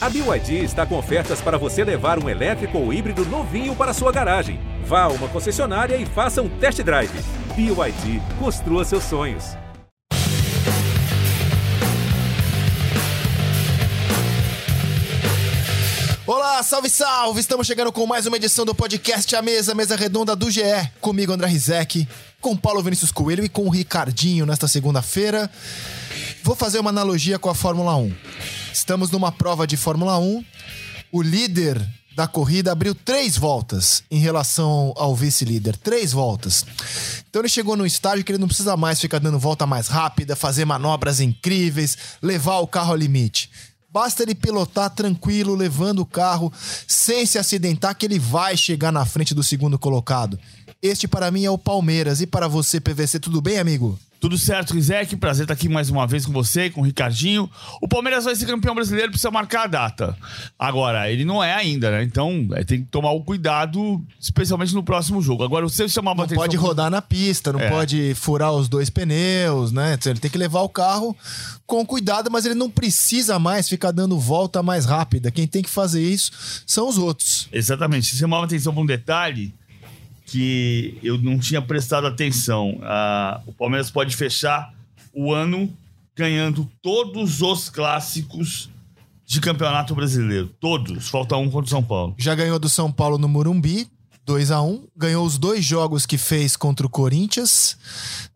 A BYD está com ofertas para você levar um elétrico ou híbrido novinho para sua garagem. Vá a uma concessionária e faça um test drive. BYD, construa seus sonhos. Olá, salve, salve! Estamos chegando com mais uma edição do podcast A Mesa, Mesa Redonda do GE. Comigo, André Rizek, com Paulo Vinícius Coelho e com o Ricardinho nesta segunda-feira. Vou fazer uma analogia com a Fórmula 1. Estamos numa prova de Fórmula 1. O líder da corrida abriu três voltas em relação ao vice-líder. Três voltas. Então ele chegou num estágio que ele não precisa mais ficar dando volta mais rápida, fazer manobras incríveis, levar o carro ao limite. Basta ele pilotar tranquilo, levando o carro, sem se acidentar, que ele vai chegar na frente do segundo colocado. Este para mim é o Palmeiras. E para você, PVC, tudo bem, amigo? Tudo certo, Rizek? Prazer estar aqui mais uma vez com você, com o Ricardinho. O Palmeiras vai ser campeão brasileiro, precisa marcar a data. Agora, ele não é ainda, né? Então, é, tem que tomar o cuidado, especialmente no próximo jogo. Agora, você chamava Não atenção... pode rodar na pista, não É. pode furar os dois pneus, né? Ele tem que levar o carro com cuidado, mas ele não precisa mais ficar dando volta mais rápida. Quem tem que fazer isso são os outros. Exatamente. Você chamava atenção para um detalhe que eu não tinha prestado atenção. Ah, o Palmeiras pode fechar o ano ganhando todos os clássicos de campeonato brasileiro. Todos. Falta um contra o São Paulo. Já ganhou do São Paulo no Morumbi, 2 a 1 Ganhou os dois jogos que fez contra o Corinthians,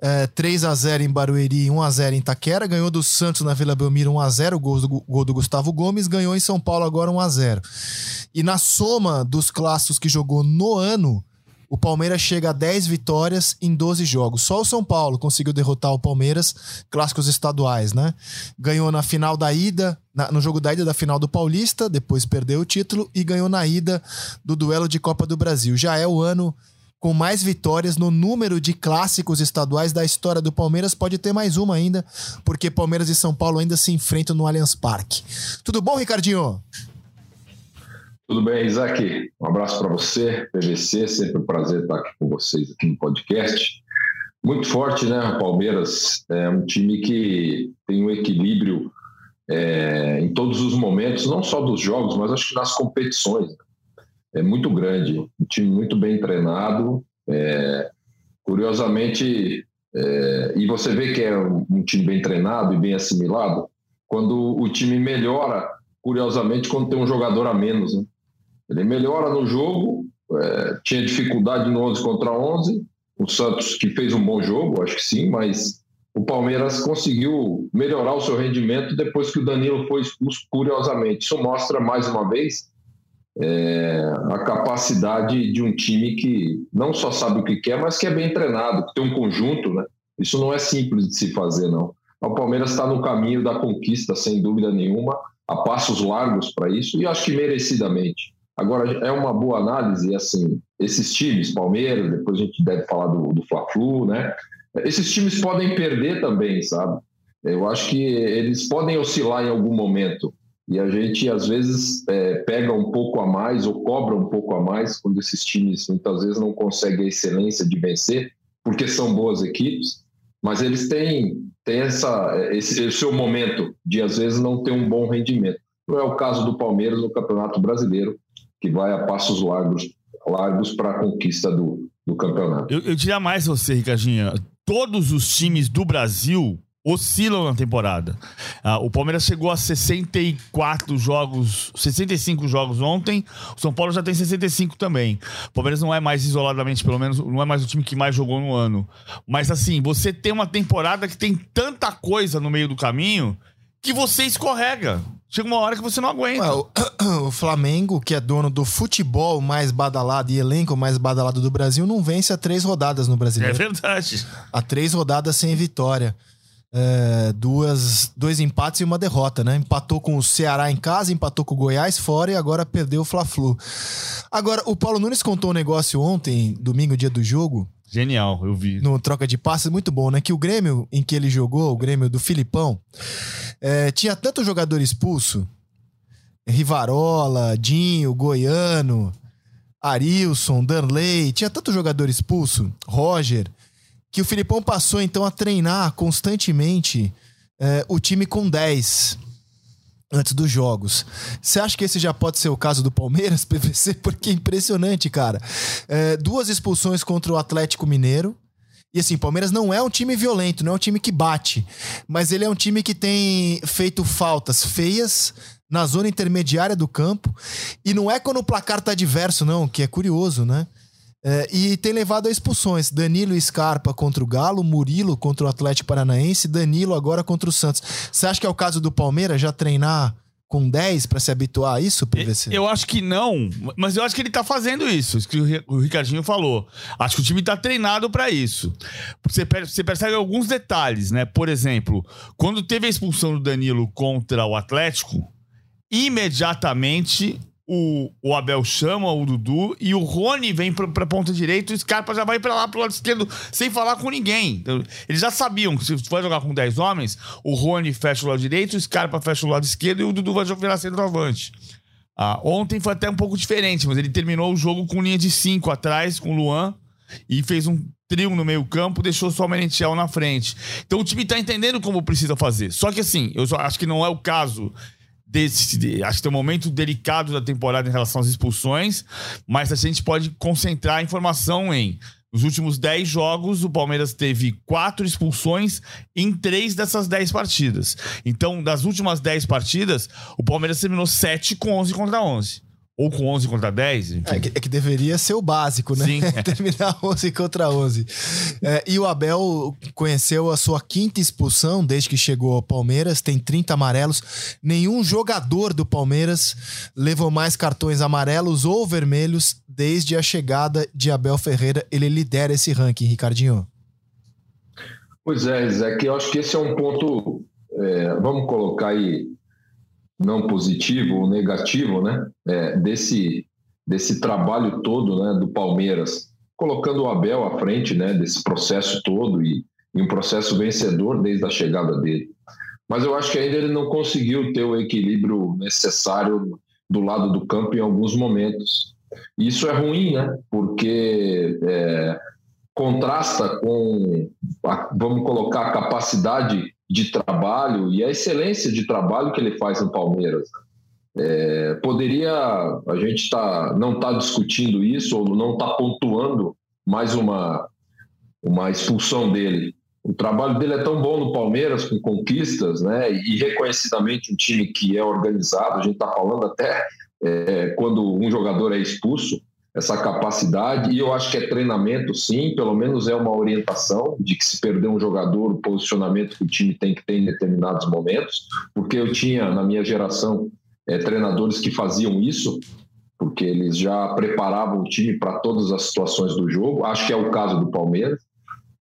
é, 3 a 0 em Barueri e 1 a 0 em Itaquera. Ganhou do Santos na Vila Belmiro 1 a 0 gol do, gol do Gustavo Gomes. Ganhou em São Paulo agora 1 a 0 E na soma dos clássicos que jogou no ano, o Palmeiras chega a 10 vitórias em 12 jogos. Só o São Paulo conseguiu derrotar o Palmeiras, clássicos estaduais, né? Ganhou na final da ida, na- no jogo da ida da final do Paulista, depois perdeu o título e ganhou na ida do duelo de Copa do Brasil. Já é o ano com mais vitórias no número de clássicos estaduais da história do Palmeiras. Pode ter mais uma ainda, porque Palmeiras e São Paulo ainda se enfrentam no Allianz Parque. Tudo bom, Ricardinho? Tudo bem, Isaac? Um abraço para você, PVC, sempre um prazer estar aqui com vocês aqui no podcast. Muito forte, né? Palmeiras é um time que tem um equilíbrio é, em todos os momentos, não só dos jogos, mas acho que nas competições. É muito grande, um time muito bem treinado. é, curiosamente, é, e você vê que é um, um time bem treinado e bem assimilado, quando o time melhora, curiosamente, quando tem um jogador a menos. Né? Ele melhora no jogo, é, tinha dificuldade no 11 contra 11. O Santos, que fez um bom jogo, acho que sim, mas o Palmeiras conseguiu melhorar o seu rendimento depois que o Danilo foi expulso, curiosamente. Isso mostra, mais uma vez, é, a capacidade de um time que não só sabe o que quer, mas que é bem treinado, que tem um conjunto. Né? Isso não é simples de se fazer, não. O Palmeiras está no caminho da conquista, sem dúvida nenhuma, a passos largos para isso, e acho que merecidamente. Agora, é uma boa análise, assim, esses times, Palmeiras, depois a gente deve falar do, do Fla-Flu, né? Esses times podem perder também, sabe? Eu acho que eles podem oscilar em algum momento. E a gente, às vezes, é, pega um pouco a mais ou cobra um pouco a mais quando esses times, muitas vezes, não conseguem a excelência de vencer, porque são boas equipes, mas eles têm, têm essa, esse, esse seu momento de, às vezes, não ter um bom rendimento. Não é o caso do Palmeiras no Campeonato Brasileiro, que vai a passos largos largos para a conquista do, do campeonato. Eu, eu diria mais você, Ricardinho. Todos os times do Brasil oscilam na temporada. Ah, o Palmeiras chegou a 64 jogos, 65 jogos ontem. O São Paulo já tem 65 também. O Palmeiras não é mais isoladamente, pelo menos, não é mais o time que mais jogou no ano. Mas assim, você tem uma temporada que tem tanta coisa no meio do caminho que você escorrega. Chega uma hora que você não aguenta. Ué, o, o Flamengo, que é dono do futebol mais badalado e elenco mais badalado do Brasil, não vence há três rodadas no é Brasileiro. verdade. Há três rodadas sem vitória. É, duas, dois empates e uma derrota, né? Empatou com o Ceará em casa, empatou com o Goiás fora e agora perdeu o Fla-Flu. Agora, o Paulo Nunes contou um negócio ontem, domingo, dia do jogo, Genial, eu vi. no troca de passes, muito bom, né? Que o Grêmio em que ele jogou, o Grêmio do Filipão, é, tinha tanto jogador expulso, Rivarola, Dinho, Goiano, Arilson, Danley, tinha tanto jogador expulso, Roger, que o Filipão passou então a treinar constantemente é, o time com 10. antes dos jogos. Você acha que esse já pode ser o caso do Palmeiras, PVC? Porque é impressionante, cara. É, duas expulsões contra o Atlético Mineiro. E assim, Palmeiras não é um time violento, não é um time que bate. Mas ele é um time que tem feito faltas feias na zona intermediária do campo. E não é quando o placar tá diverso, não, que é curioso, né? É, e tem levado a expulsões. Danilo Scarpa contra o Galo, Murilo contra o Atlético Paranaense, Danilo agora contra o Santos. Você acha que é o caso do Palmeiras já treinar com 10 para se habituar a isso, PVC? Eu acho que não, mas eu acho que ele tá fazendo isso, isso que o Ricardinho falou. Acho que o time tá treinado para isso. Você, você percebe alguns detalhes, né? Por exemplo, quando teve a expulsão do Danilo contra o Atlético, imediatamente o, o Abel chama o Dudu e o Rony vem pra, pra ponta direita e o Scarpa já vai pra lá pro lado esquerdo sem falar com ninguém. Então, eles já sabiam que se for jogar com 10 homens, o Rony fecha o lado direito, o Scarpa fecha o lado esquerdo e o Dudu vai virar centroavante. Ah, ontem foi até um pouco diferente, mas ele terminou o jogo com linha de 5 atrás, com o Luan, e fez um trio no meio campo, deixou só o Merentiel na frente. Então o time tá entendendo como precisa fazer. Só que assim, eu acho que não é o caso desse, de, acho que tem um momento delicado da temporada em relação às expulsões, mas a gente pode concentrar a informação em nos últimos 10 jogos, o Palmeiras teve quatro expulsões em três dessas 10 partidas. Então, das últimas 10 partidas, o Palmeiras terminou 7 com 11 contra 11 ou com 11 contra 10. É que, é, que, deveria ser o básico, né? Sim. Terminar 11 contra 11. É, e o Abel conheceu a sua quinta expulsão desde que chegou ao Palmeiras, tem 30 amarelos. Nenhum jogador do Palmeiras levou mais cartões amarelos ou vermelhos desde a chegada de Abel Ferreira. Ele lidera esse ranking, Ricardinho. Pois é, Zé, que eu acho que esse é um ponto. É, vamos colocar aí não positivo ou negativo, né, é, desse, desse trabalho todo né, do Palmeiras, colocando o Abel à frente né, desse processo todo e, e um processo vencedor desde a chegada dele. Mas eu acho que ainda ele não conseguiu ter o equilíbrio necessário do lado do campo em alguns momentos. Isso é ruim, né? Porque é, contrasta com, a, vamos colocar, a capacidade de trabalho e a excelência de trabalho que ele faz no Palmeiras. É, poderia a gente tá, não está discutindo isso ou não está pontuando mais uma, uma expulsão dele. O trabalho dele é tão bom no Palmeiras, com conquistas, né? E reconhecidamente um time que é organizado. A gente está falando até é, quando um jogador é expulso, essa capacidade, e eu acho que é treinamento, sim, pelo menos é uma orientação de que se perder um jogador, o posicionamento que o time tem que ter em determinados momentos, porque eu tinha na minha geração é, treinadores que faziam isso, porque eles já preparavam o time para todas as situações do jogo, acho que é o caso do Palmeiras,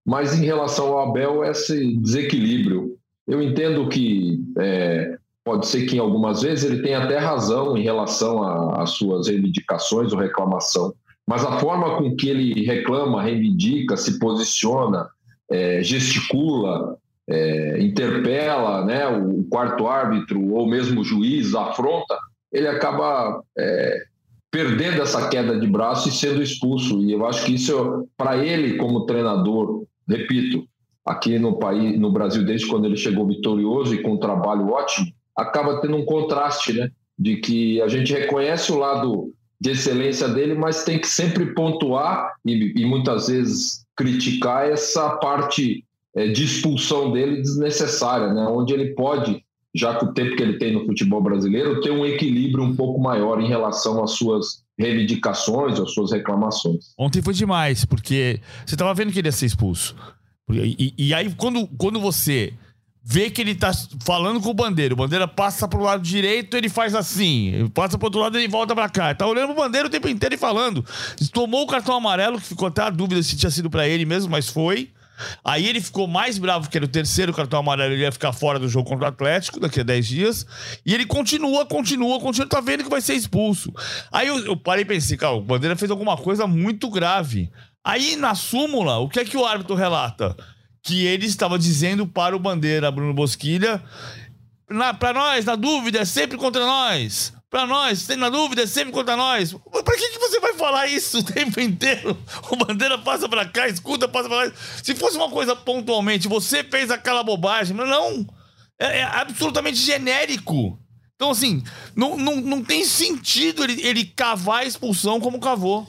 mas em relação ao Abel, esse desequilíbrio, eu entendo que é, Pode ser que em algumas vezes ele tenha até razão em relação às suas reivindicações ou reclamação, mas a forma com que ele reclama, reivindica, se posiciona, é, gesticula, é, interpela né, o quarto árbitro ou mesmo o juiz, afronta, ele acaba é, perdendo essa queda de braço e sendo expulso. E eu acho que isso, para ele como treinador, repito, aqui no país, no Brasil, desde quando ele chegou vitorioso e com um trabalho ótimo, acaba tendo um contraste, né? De que a gente reconhece o lado de excelência dele, mas tem que sempre pontuar e, e muitas vezes criticar essa parte é, de expulsão dele desnecessária, né? Onde ele pode, já com o tempo que ele tem no futebol brasileiro, ter um equilíbrio um pouco maior em relação às suas reivindicações, às suas reclamações. Ontem foi demais, porque você estava vendo que ele ia ser expulso. E, e, e aí, quando, quando você vê que ele tá falando com o Bandeira. O Bandeira passa pro lado direito, ele faz assim. Passa pro outro lado, ele volta pra cá. Tá olhando pro Bandeira o tempo inteiro e falando. Tomou o cartão amarelo, que ficou até a dúvida se tinha sido para ele mesmo, mas foi. Aí ele ficou mais bravo que era o terceiro cartão amarelo, ele ia ficar fora do jogo contra o Atlético daqui a 10 dias. E ele continua, continua, continua, tá vendo que vai ser expulso. Aí eu, eu parei e pensei, cara, o Bandeira fez alguma coisa muito grave. Aí na súmula, o que é que o árbitro relata? Que ele estava dizendo para o Bandeira, Bruno Bosquilha, para nós, na dúvida, é sempre contra nós. Para nós, na dúvida, é sempre contra nós. Para que, que você vai falar isso o tempo inteiro? O Bandeira passa para cá, escuta, passa para lá. Se fosse uma coisa pontualmente, você fez aquela bobagem, mas não. É, é absolutamente genérico. Então, assim, não, não, não tem sentido ele, ele cavar a expulsão como cavou.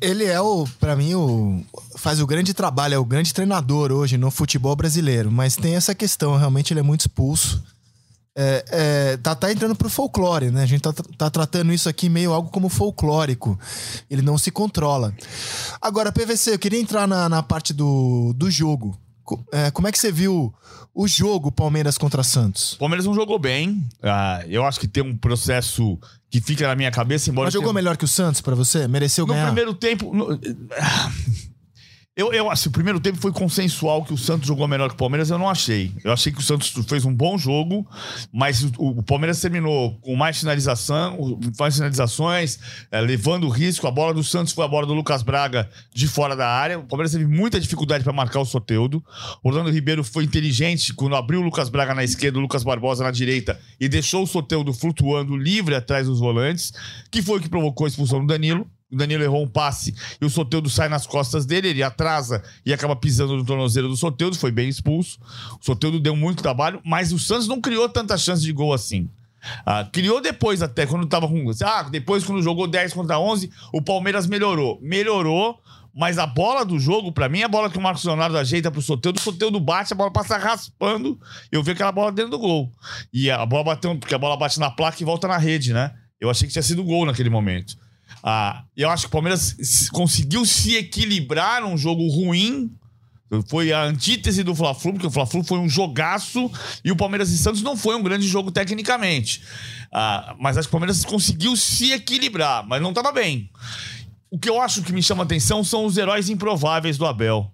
Ele é o, para mim, o faz o grande trabalho, é o grande treinador hoje no futebol brasileiro. Mas tem essa questão, realmente ele é muito expulso. É, é, tá, tá entrando pro folclore, né? A gente tá, tá tratando isso aqui meio algo como folclórico. Ele não se controla. Agora, PVC, eu queria entrar na, na parte do, do jogo. É, como é que você viu o jogo Palmeiras contra Santos? O Palmeiras não jogou bem. Ah, eu acho que tem um processo que fica na minha cabeça, embora. Mas jogou tenha... melhor que o Santos para você? Mereceu no ganhar? No primeiro tempo. No... Eu, eu, assim, o primeiro tempo foi consensual que o Santos jogou melhor que o Palmeiras, eu não achei. Eu achei que o Santos fez um bom jogo, mas o, o Palmeiras terminou com mais finalização, mais finalizações, é, levando risco. A bola do Santos foi a bola do Lucas Braga de fora da área. O Palmeiras teve muita dificuldade para marcar o Soteudo. Orlando Ribeiro foi inteligente quando abriu o Lucas Braga na esquerda, o Lucas Barbosa na direita e deixou o Soteudo flutuando livre atrás dos volantes, que foi o que provocou a expulsão do Danilo. O Danilo errou um passe e o Soteudo sai nas costas dele, ele atrasa e acaba pisando no tornozelo do Soteudo, foi bem expulso. O Soteudo deu muito trabalho, mas o Santos não criou tanta chance de gol assim. Ah, criou depois até, quando tava com... Ah, depois quando jogou 10 contra 11, o Palmeiras melhorou. Melhorou, mas a bola do jogo, para mim, é a bola que o Marcos Leonardo ajeita pro Soteudo, o Soteudo bate, a bola passa raspando, eu vi aquela bola dentro do gol. E a bola bateu, porque a bola bate na placa e volta na rede, né? Eu achei que tinha sido gol naquele momento. Ah, eu acho que o Palmeiras conseguiu se equilibrar num jogo ruim. Foi a antítese do Fla-Flu, porque o Fla-Flu foi um jogaço e o Palmeiras e Santos não foi um grande jogo tecnicamente. Ah, mas acho que o Palmeiras conseguiu se equilibrar, mas não estava bem. O que eu acho que me chama atenção são os heróis improváveis do Abel.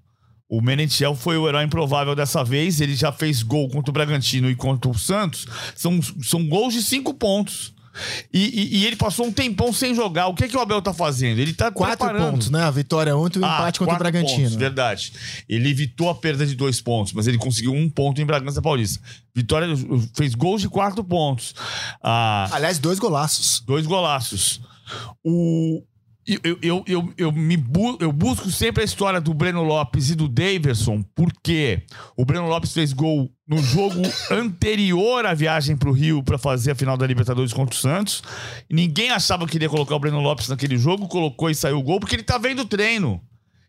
O Menentiel foi o herói improvável dessa vez. Ele já fez gol contra o Bragantino e contra o Santos. São, são gols de cinco pontos. E, e, e, ele passou um tempão sem jogar. O que, é que o Abel tá fazendo? Ele tá Quatro preparando. pontos, né? A vitória ontem e o ah, empate contra o Bragantino. Pontos, verdade. Ele evitou a perda de dois pontos, mas ele conseguiu um ponto em Bragança Paulista. Vitória fez gols de quatro pontos. Ah, Aliás, dois golaços. Dois golaços. O, eu, eu, eu, eu, me bu eu busco sempre a história do Breno Lopes e do Daverson, porque o Breno Lopes fez gol no jogo anterior à viagem para o Rio para fazer a final da Libertadores contra o Santos. E ninguém achava que iria colocar o Breno Lopes naquele jogo, colocou e saiu o gol, porque ele tá vendo o treino.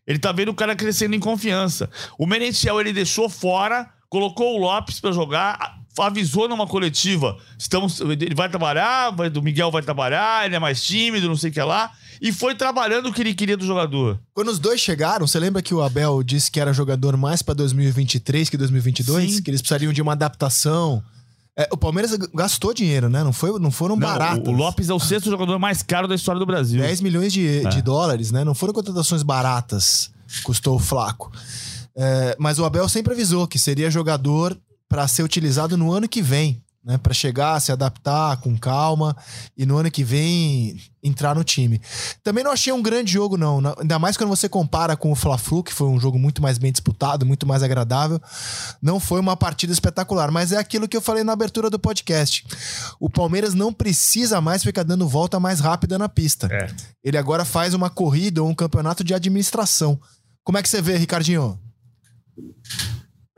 Ele tá vendo o cara crescendo em confiança. O Merentiel ele deixou fora, colocou o Lopes para jogar, avisou numa coletiva. Estamos, ele vai trabalhar, vai, o Miguel vai trabalhar, ele é mais tímido, não sei o que lá e foi trabalhando o que ele queria do jogador. Quando os dois chegaram, você lembra que o Abel disse que era jogador mais para 2023 que 2022? Sim. Que eles precisariam de uma adaptação. É, o Palmeiras gastou dinheiro, né? Não, foi, não foram não, baratos. O Lopes é o sexto jogador mais caro da história do Brasil. 10 milhões de, é. de dólares, né? Não foram contratações baratas. Custou o flaco. É, mas o Abel sempre avisou que seria jogador para ser utilizado no ano que vem né, para chegar, se adaptar com calma e no ano que vem entrar no time. Também não achei um grande jogo, não. Ainda mais quando você compara com o Fla-Flu, que foi um jogo muito mais bem disputado, muito mais agradável. Não foi uma partida espetacular, mas é aquilo que eu falei na abertura do podcast. O Palmeiras não precisa mais ficar dando volta mais rápida na pista. É. Ele agora faz uma corrida ou um campeonato de administração. Como é que você vê, Ricardinho?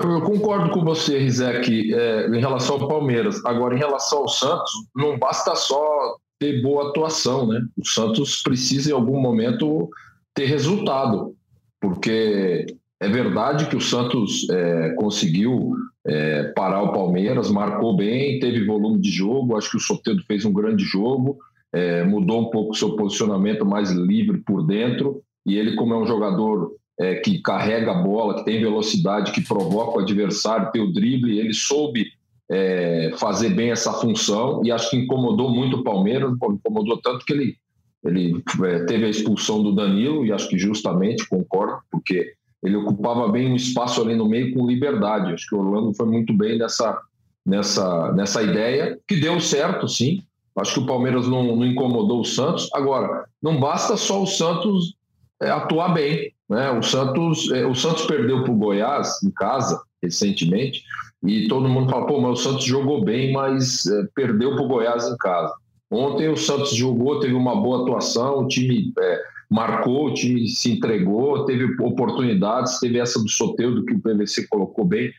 Eu concordo com você, Rizek, é, em relação ao Palmeiras. Agora, em relação ao Santos, não basta só ter boa atuação, né? O Santos precisa, em algum momento, ter resultado, porque é verdade que o Santos é, conseguiu é, parar o Palmeiras, marcou bem, teve volume de jogo. Acho que o Soteldo fez um grande jogo, é, mudou um pouco seu posicionamento mais livre por dentro. E ele, como é um jogador é, que carrega a bola, que tem velocidade, que provoca o adversário, tem o drible, ele soube é, fazer bem essa função e acho que incomodou muito o Palmeiras, incomodou tanto que ele, ele é, teve a expulsão do Danilo e acho que justamente, concordo, porque ele ocupava bem um espaço ali no meio com liberdade. Acho que o Orlando foi muito bem nessa, nessa, nessa ideia, que deu certo, sim. Acho que o Palmeiras não, não incomodou o Santos. Agora, não basta só o Santos é, atuar bem. Né? O, Santos, é, o Santos perdeu para o Goiás em casa recentemente e todo mundo fala, pô, mas o Santos jogou bem, mas é, perdeu para o Goiás em casa. Ontem o Santos jogou, teve uma boa atuação, o time é, marcou, o time se entregou, teve oportunidades, teve essa do Soteudo que o PVC colocou bem,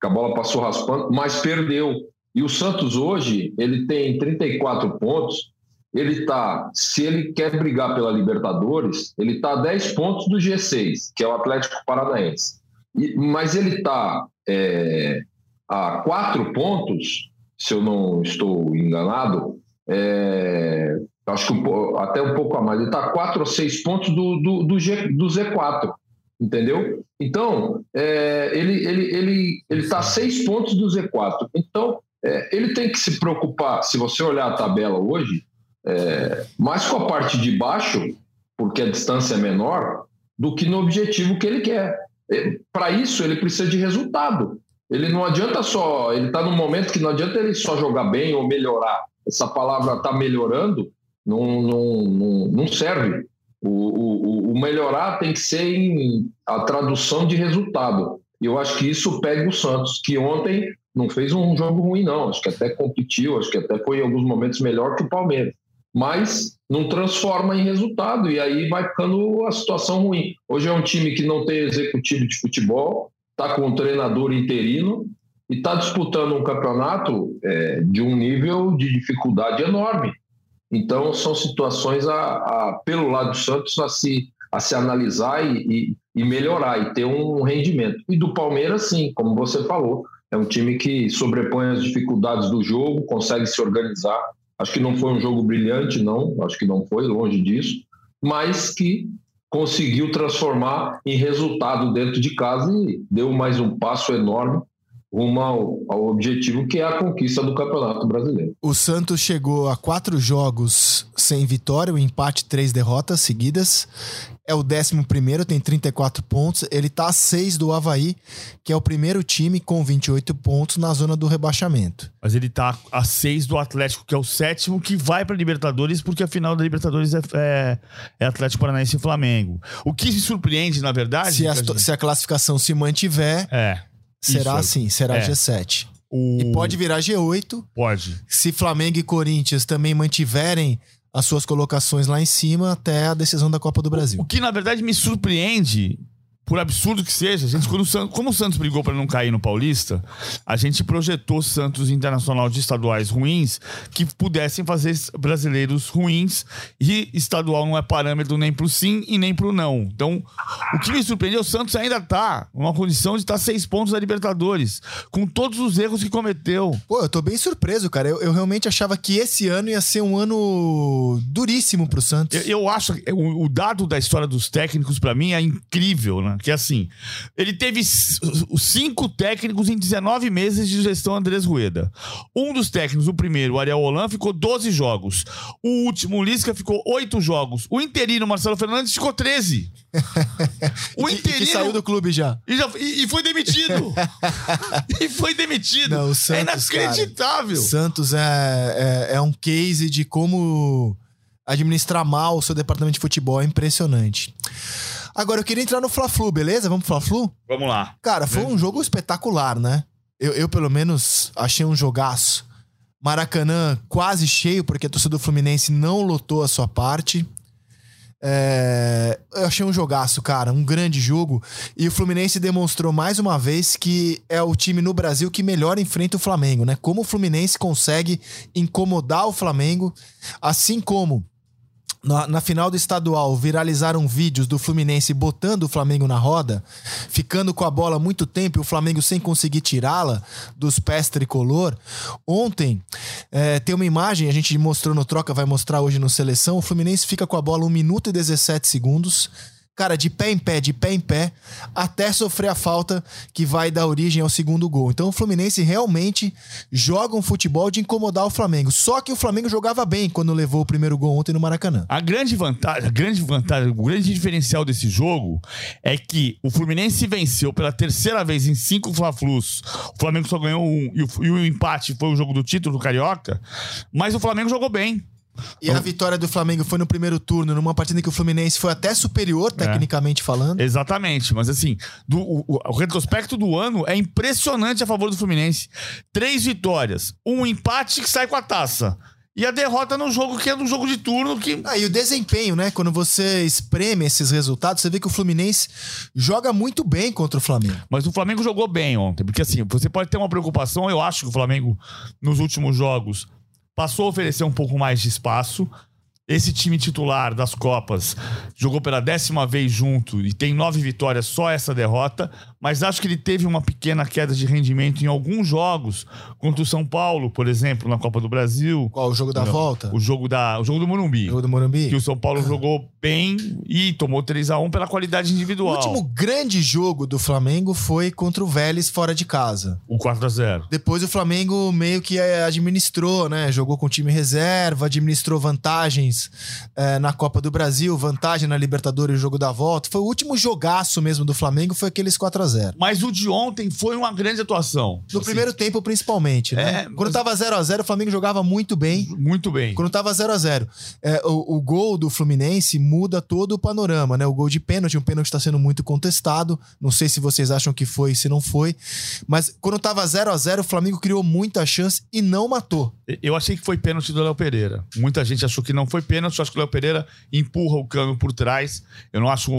que a bola passou raspando, mas perdeu. E o Santos hoje, ele tem 34 pontos. Ele tá, se ele quer brigar pela Libertadores, ele tá a 10 pontos do G6, que é o Atlético Paranaense. E, mas ele tá é, a 4 pontos, se eu não estou enganado, é, acho que um, até um pouco a mais, ele está 4 ou 6 pontos do, do, do, G, do Z4 entendeu? Então, é, ele ele ele ele está seis pontos do Z4. Então, é, ele tem que se preocupar. Se você olhar a tabela hoje, é, mais com a parte de baixo, porque a distância é menor, do que no objetivo que ele quer. É, Para isso, ele precisa de resultado. Ele não adianta só. Ele está num momento que não adianta ele só jogar bem ou melhorar. Essa palavra está melhorando não, não, não, não serve. O, o, o, melhorar tem que ser em a tradução de resultado. E eu acho que isso pega o Santos, que ontem não fez um jogo ruim, não. Acho que até competiu, acho que até foi em alguns momentos melhor que o Palmeiras. Mas não transforma em resultado, e aí vai ficando a situação ruim. Hoje é um time que não tem executivo de futebol, está com um treinador interino e está disputando um campeonato é, de um nível de dificuldade enorme. Então, são situações, a, a, pelo lado do Santos, a se, a se analisar e, e, e, melhorar e ter um rendimento. E do Palmeiras, sim, como você falou, é um time que sobrepõe as dificuldades do jogo, consegue se organizar. Acho que não foi um jogo brilhante, não, acho que não foi, longe disso, mas que conseguiu transformar em resultado dentro de casa e deu mais um passo enorme rumo ao, ao, objetivo que é a conquista do Campeonato Brasileiro. O Santos chegou a quatro jogos sem vitória, o empate, três derrotas seguidas. É o décimo primeiro, tem 34 pontos. Ele tá a seis do Havaí, que é o primeiro time com 28 pontos na zona do rebaixamento. Mas ele tá a seis do Atlético, que é o sétimo, que vai para Libertadores, porque a final da Libertadores é, é, é, Atlético Paranaense e Flamengo. O que se surpreende, na verdade. Se a, se a classificação se mantiver. É Será Isso. assim, será é. G7. O... E pode virar G8. Pode. Se Flamengo e Corinthians também mantiverem as suas colocações lá em cima até a decisão da Copa do Brasil. O que na verdade me surpreende por absurdo que seja, a gente, quando o Santos, como o Santos brigou para não cair no Paulista, a gente projetou Santos Internacional de estaduais ruins que pudessem fazer brasileiros ruins e estadual não é parâmetro nem pro sim e nem pro não. Então, o que me surpreendeu, o Santos ainda tá numa condição de estar tá seis pontos da Libertadores, com todos os erros que cometeu. Pô, eu tô bem surpreso, cara. Eu, eu realmente achava que esse ano ia ser um ano duríssimo pro Santos. Eu, eu acho, o, o dado da história dos técnicos para mim é incrível, né? Que assim, ele teve cinco técnicos em 19 meses de gestão Andrés Rueda. Um dos técnicos, o primeiro, o Ariel Holan, ficou 12 jogos. O último, o Lisca, ficou 8 jogos. O interino, Marcelo Fernandes, ficou 13. o interino... E saiu do clube já. E, já, e, e foi demitido. e foi demitido. Não, Santos, é inacreditável. Cara, Santos é, é, é um case de como administrar mal o seu departamento de futebol. É impressionante. Agora eu queria entrar no Fla-Flu, beleza? Vamos pro Fla-Flu? Vamos lá. Cara, foi um jogo espetacular, né? Eu, eu, pelo menos, achei um jogaço. Maracanã quase cheio, porque a torcida do Fluminense não lotou a sua parte. É... Eu achei um jogaço, cara, um grande jogo. E o Fluminense demonstrou mais uma vez que é o time no Brasil que melhor enfrenta o Flamengo, né? Como o Fluminense consegue incomodar o Flamengo, assim como na, na, final do estadual, viralizaram vídeos do Fluminense botando o Flamengo na roda, ficando com a bola muito tempo e o Flamengo sem conseguir tirá-la dos pés tricolor. Ontem, é, tem uma imagem, a gente mostrou no Troca, vai mostrar hoje no Seleção. O Fluminense fica com a bola 1 minuto e 17 segundos cara, de pé em pé, de pé em pé, até sofrer a falta que vai dar origem ao segundo gol. Então o Fluminense realmente joga um futebol de incomodar o Flamengo. Só que o Flamengo jogava bem quando levou o primeiro gol ontem no Maracanã. A grande vantagem, a grande vantagem, o grande diferencial desse jogo é que o Fluminense venceu pela terceira vez em cinco Fla-Flus. O Flamengo só ganhou um e o, e o empate foi o jogo do título do Carioca, mas o Flamengo jogou bem. E a vitória do Flamengo foi no primeiro turno, numa partida que o Fluminense foi até superior, é. tecnicamente é. falando. Exatamente, mas assim, do, o, o, retrospecto do ano é impressionante a favor do Fluminense. Três vitórias, um empate que sai com a taça. E a derrota no jogo que é no jogo de turno que Ah, e o desempenho, né? Quando você espreme esses resultados, você vê que o Fluminense joga muito bem contra o Flamengo. Mas o Flamengo jogou bem ontem, porque assim, você pode ter uma preocupação, eu acho que o Flamengo nos últimos jogos passou a oferecer um pouco mais de espaço. Esse time titular das Copas jogou pela décima vez junto e tem nove vitórias, só essa derrota. Mas acho que ele teve uma pequena queda de rendimento em alguns jogos, contra o São Paulo, por exemplo, na Copa do Brasil. Qual o jogo da Não, volta? O jogo, da, o jogo do Morumbi. O jogo do Morumbi? Que o São Paulo jogou bem e tomou 3 a 1 pela qualidade O individual. último grande jogo do Flamengo foi contra o Vélez fora de casa. O 4 a 0 Depois o Flamengo meio que eh, administrou, né? Jogou com time reserva, administrou vantagens eh, na Copa do Brasil, vantagem na Libertadores, o jogo da volta. Foi o último jogaço mesmo do Flamengo, foi aqueles 4 a 0 Mas o de ontem foi uma grande atuação. No Assim, primeiro tempo, principalmente, né? É, Quando mas- tava 0 a 0 o Flamengo jogava muito bem. Muito bem. Quando tava 0 a 0 é, o, o gol do Fluminense muda todo o panorama, né? O gol de pênalti, um pênalti está sendo muito contestado. Não sei se vocês acham que foi, se não foi. Mas quando tava 0 a 0 o Flamengo criou muita chance e não matou. Eu achei que foi pênalti do Léo Pereira. Muita gente achou que não foi pênalti. Eu acho que o Léo Pereira empurra o cano por trás. Eu não acho.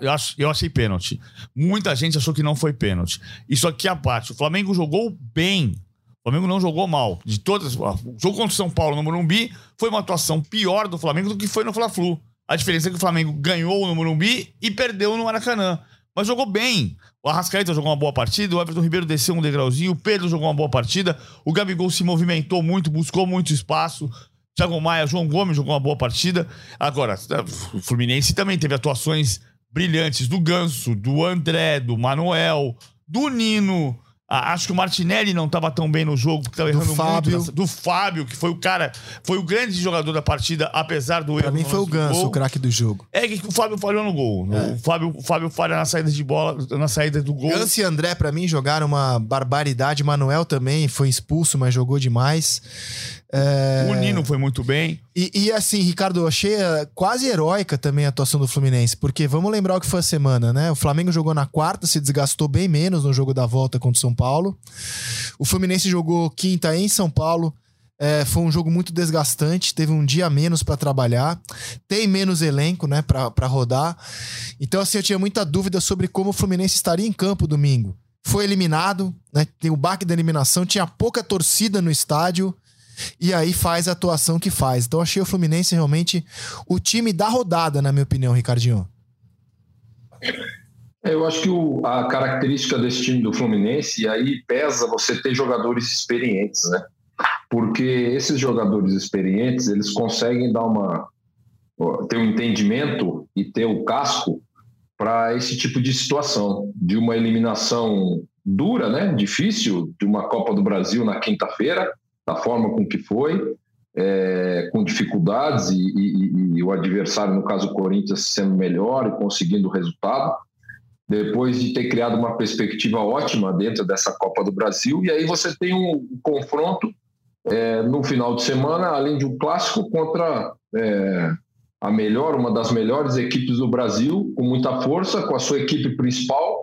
eu, acho eu achei pênalti. Muita gente achou que não foi pênalti. Isso aqui é a parte. O Flamengo jogou bem. O Flamengo não jogou mal. De todas. O jogo contra o São Paulo no Morumbi foi uma atuação pior do Flamengo do que foi no Fla-Flu. A diferença é que o Flamengo ganhou no Morumbi e perdeu no Maracanã. Mas jogou bem. O Arrascaeta jogou uma boa partida, o Everton Ribeiro desceu um degrauzinho, o Pedro jogou uma boa partida, o Gabigol se movimentou muito, buscou muito espaço. Thiago Maia, João Gomes jogou uma boa partida. Agora, o Fluminense também teve atuações brilhantes do Ganso, do André, do Manuel, do Nino. Acho que o Martinelli não estava tão bem no jogo, porque estava Do errando Fábio. muito. nessa- Do Fábio, que foi o cara, foi o grande jogador da partida, apesar do Pra erro mim no foi o Ganso, o craque do jogo. É que o Fábio falhou no gol. O, Fábio, o Fábio falha na saída de bola, na saída do gol. Ganso e André, pra mim, jogaram uma barbaridade. Manuel também foi expulso, mas jogou demais. É, O Nino foi muito bem. E, e, assim, Ricardo, eu achei eh, quase heróica também a atuação do Fluminense, porque vamos lembrar o que foi a semana, né? O Flamengo jogou na quarta, se desgastou bem menos no jogo da volta contra o São Paulo. O Fluminense jogou quinta em São Paulo. eh, foi um jogo muito desgastante, teve um dia menos pra trabalhar, tem menos elenco, né, pra rodar. Então, assim, eu tinha muita dúvida sobre como o Fluminense estaria em campo domingo. Foi eliminado, né? Tem o baque da eliminação, tinha pouca torcida no estádio e aí faz a atuação que faz. Então achei o Fluminense realmente o time da rodada, na minha opinião, Ricardinho. É, Eu acho que o- a característica desse time do Fluminense, e aí pesa você ter jogadores experientes, né? Porque esses jogadores experientes, eles conseguem dar uma ter um entendimento e ter o casco para esse tipo de situação, de uma eliminação dura, né? Difícil, de uma Copa do Brasil na quinta-feira, da forma com que foi, é, com dificuldades e, e- e o adversário, no caso o Corinthians, sendo melhor e conseguindo o resultado depois de ter criado uma perspectiva ótima dentro dessa Copa do Brasil. E aí você tem um confronto é, no final de semana, além de um clássico, contra é, a melhor, uma das melhores equipes do Brasil, com muita força, com a sua equipe principal,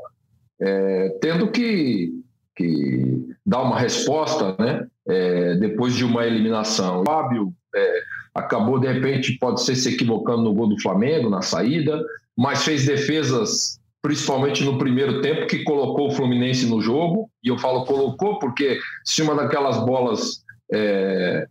é, tendo que, que dar uma resposta né, é, depois de uma eliminação. O Fábio é, acabou, de repente, pode ser se equivocando no gol do Flamengo, na saída, mas fez defesas principalmente no primeiro tempo, que colocou o Fluminense no jogo. E eu falo colocou porque se uma daquelas bolas é,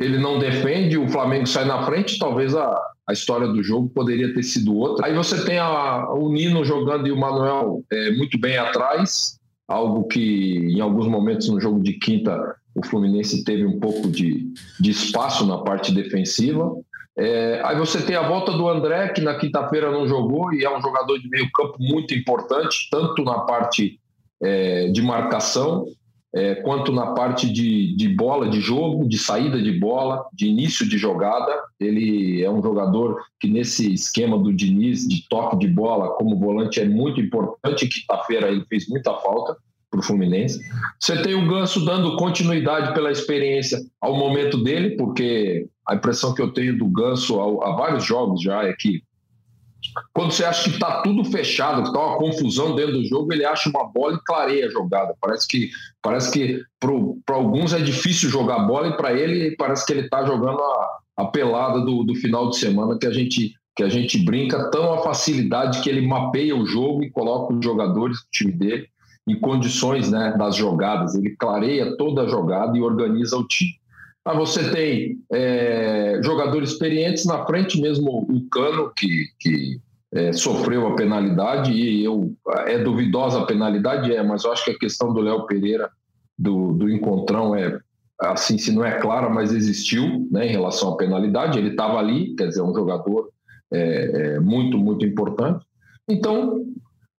ele não defende, o Flamengo sai na frente, talvez a, a história do jogo poderia ter sido outra. Aí você tem a, o Nino jogando e o Manuel é, muito bem atrás, algo que em alguns momentos no jogo de quinta o Fluminense teve um pouco de, de espaço na parte defensiva. É, aí você tem a volta do André, que na quinta-feira não jogou e é um jogador de meio campo muito importante, tanto na parte é, de marcação, é, quanto na parte de, de bola, de jogo, de saída de bola, de início de jogada. Ele é um jogador que, nesse esquema do Diniz, de toque de bola como volante, é muito importante. Quinta-feira ele fez muita falta para o Fluminense. Você tem o Ganso dando continuidade pela experiência ao momento dele, porque a impressão que eu tenho do Ganso há, vários jogos já é que quando você acha que está tudo fechado, que está uma confusão dentro do jogo, ele acha uma bola e clareia a jogada. Parece que parece que para alguns é difícil jogar bola e para ele parece que ele está jogando a, a pelada do, do final de semana que a gente que a gente brinca tão a facilidade que ele mapeia o jogo e coloca os jogadores do time dele em condições né, das jogadas. Ele clareia toda a jogada e organiza o time. Ah, você tem é, jogadores experientes na frente, mesmo o Cano, que, que é, sofreu a penalidade, e eu é duvidosa a penalidade, é, mas eu acho que a questão do Léo Pereira, do, do encontrão, é assim, se não é clara, mas existiu né, em relação à penalidade. Ele estava ali, quer dizer, um jogador é, é, muito, muito importante. Então,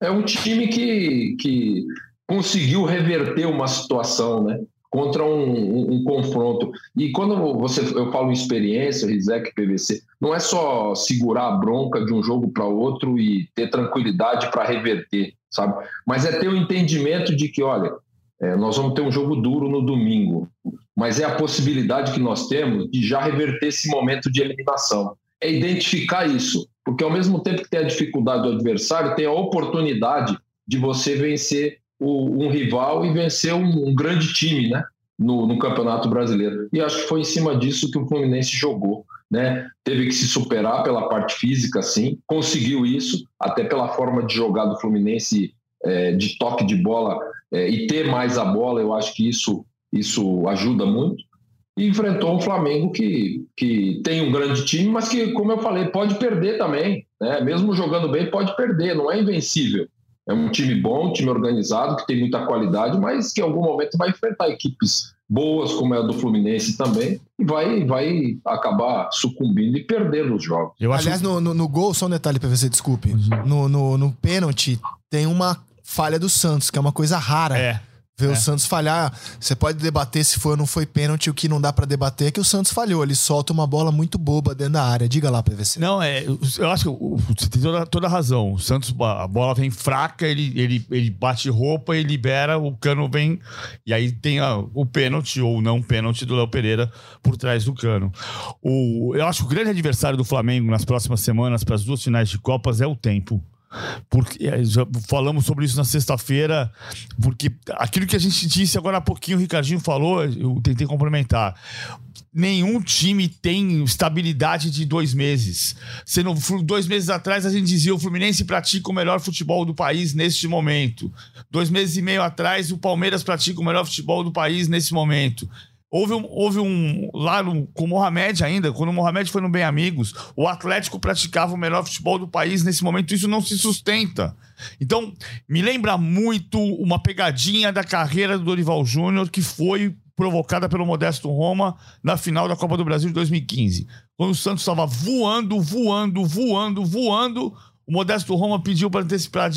é um time que, que conseguiu reverter uma situação, né? Contra um, um, um confronto. E quando você, eu falo experiência, Rizek, PVC, não é só segurar a bronca de um jogo para outro e ter tranquilidade para reverter, sabe? Mas é ter o entendimento de que, olha, é, nós vamos ter um jogo duro no domingo, mas é a possibilidade que nós temos de já reverter esse momento de eliminação. É identificar isso. Porque ao mesmo tempo que tem a dificuldade do adversário, tem a oportunidade de você vencer o, um rival e vencer um, um grande time, né? No, no, Campeonato Brasileiro. E acho que foi em cima disso que o Fluminense jogou. Né? Teve que se superar pela parte física, sim, conseguiu isso, até pela forma de jogar do Fluminense, é, de toque de bola é, e ter mais a bola, eu acho que isso, isso ajuda muito e enfrentou um Flamengo que, que tem um grande time, mas que, como eu falei, pode perder também. Né? Mesmo jogando bem, pode perder, não é invencível. É um time bom, um time organizado, que tem muita qualidade, mas que em algum momento vai enfrentar equipes boas, como é a do Fluminense também, e vai, vai acabar sucumbindo e perdendo os jogos. Eu acho... Aliás, no, no, no, gol, só um detalhe para você, desculpe. Uhum. No, no, no pênalti, tem uma falha do Santos, que é uma coisa rara. É. Ver é. o Santos falhar, você pode debater se foi ou não foi pênalti. O que não dá para debater é que o Santos falhou. Ele solta uma bola muito boba dentro da área. Diga lá, PVC. Não, é. Eu acho que você tem toda, toda a razão. O Santos, a bola vem fraca, ele, ele, ele bate roupa e libera, o cano vem. E aí tem a, o pênalti ou não pênalti do Léo Pereira por trás do cano. O, eu acho que o grande adversário do Flamengo nas próximas semanas, para as duas finais de Copas, é o tempo porque é, já falamos sobre isso na sexta-feira, porque aquilo que a gente disse agora há pouquinho, o Ricardinho falou, eu tentei complementar. Nenhum time tem estabilidade de dois meses. Sendo dois meses atrás, a gente dizia o Fluminense pratica o melhor futebol do país neste momento. Dois meses e meio atrás, o Palmeiras pratica o melhor futebol do país nesse momento. Houve um, houve um lá no, com o Mohamed ainda, quando o Mohamed foi no Bem Amigos, o Atlético praticava o melhor futebol do país. Nesse momento, isso não se sustenta. Então, me lembra muito uma pegadinha da carreira do Dorival Júnior que foi provocada pelo Modesto Roma na final da Copa do Brasil de 2015. Quando o Santos estava voando, voando, voando, voando, o Modesto Roma pediu para antecipar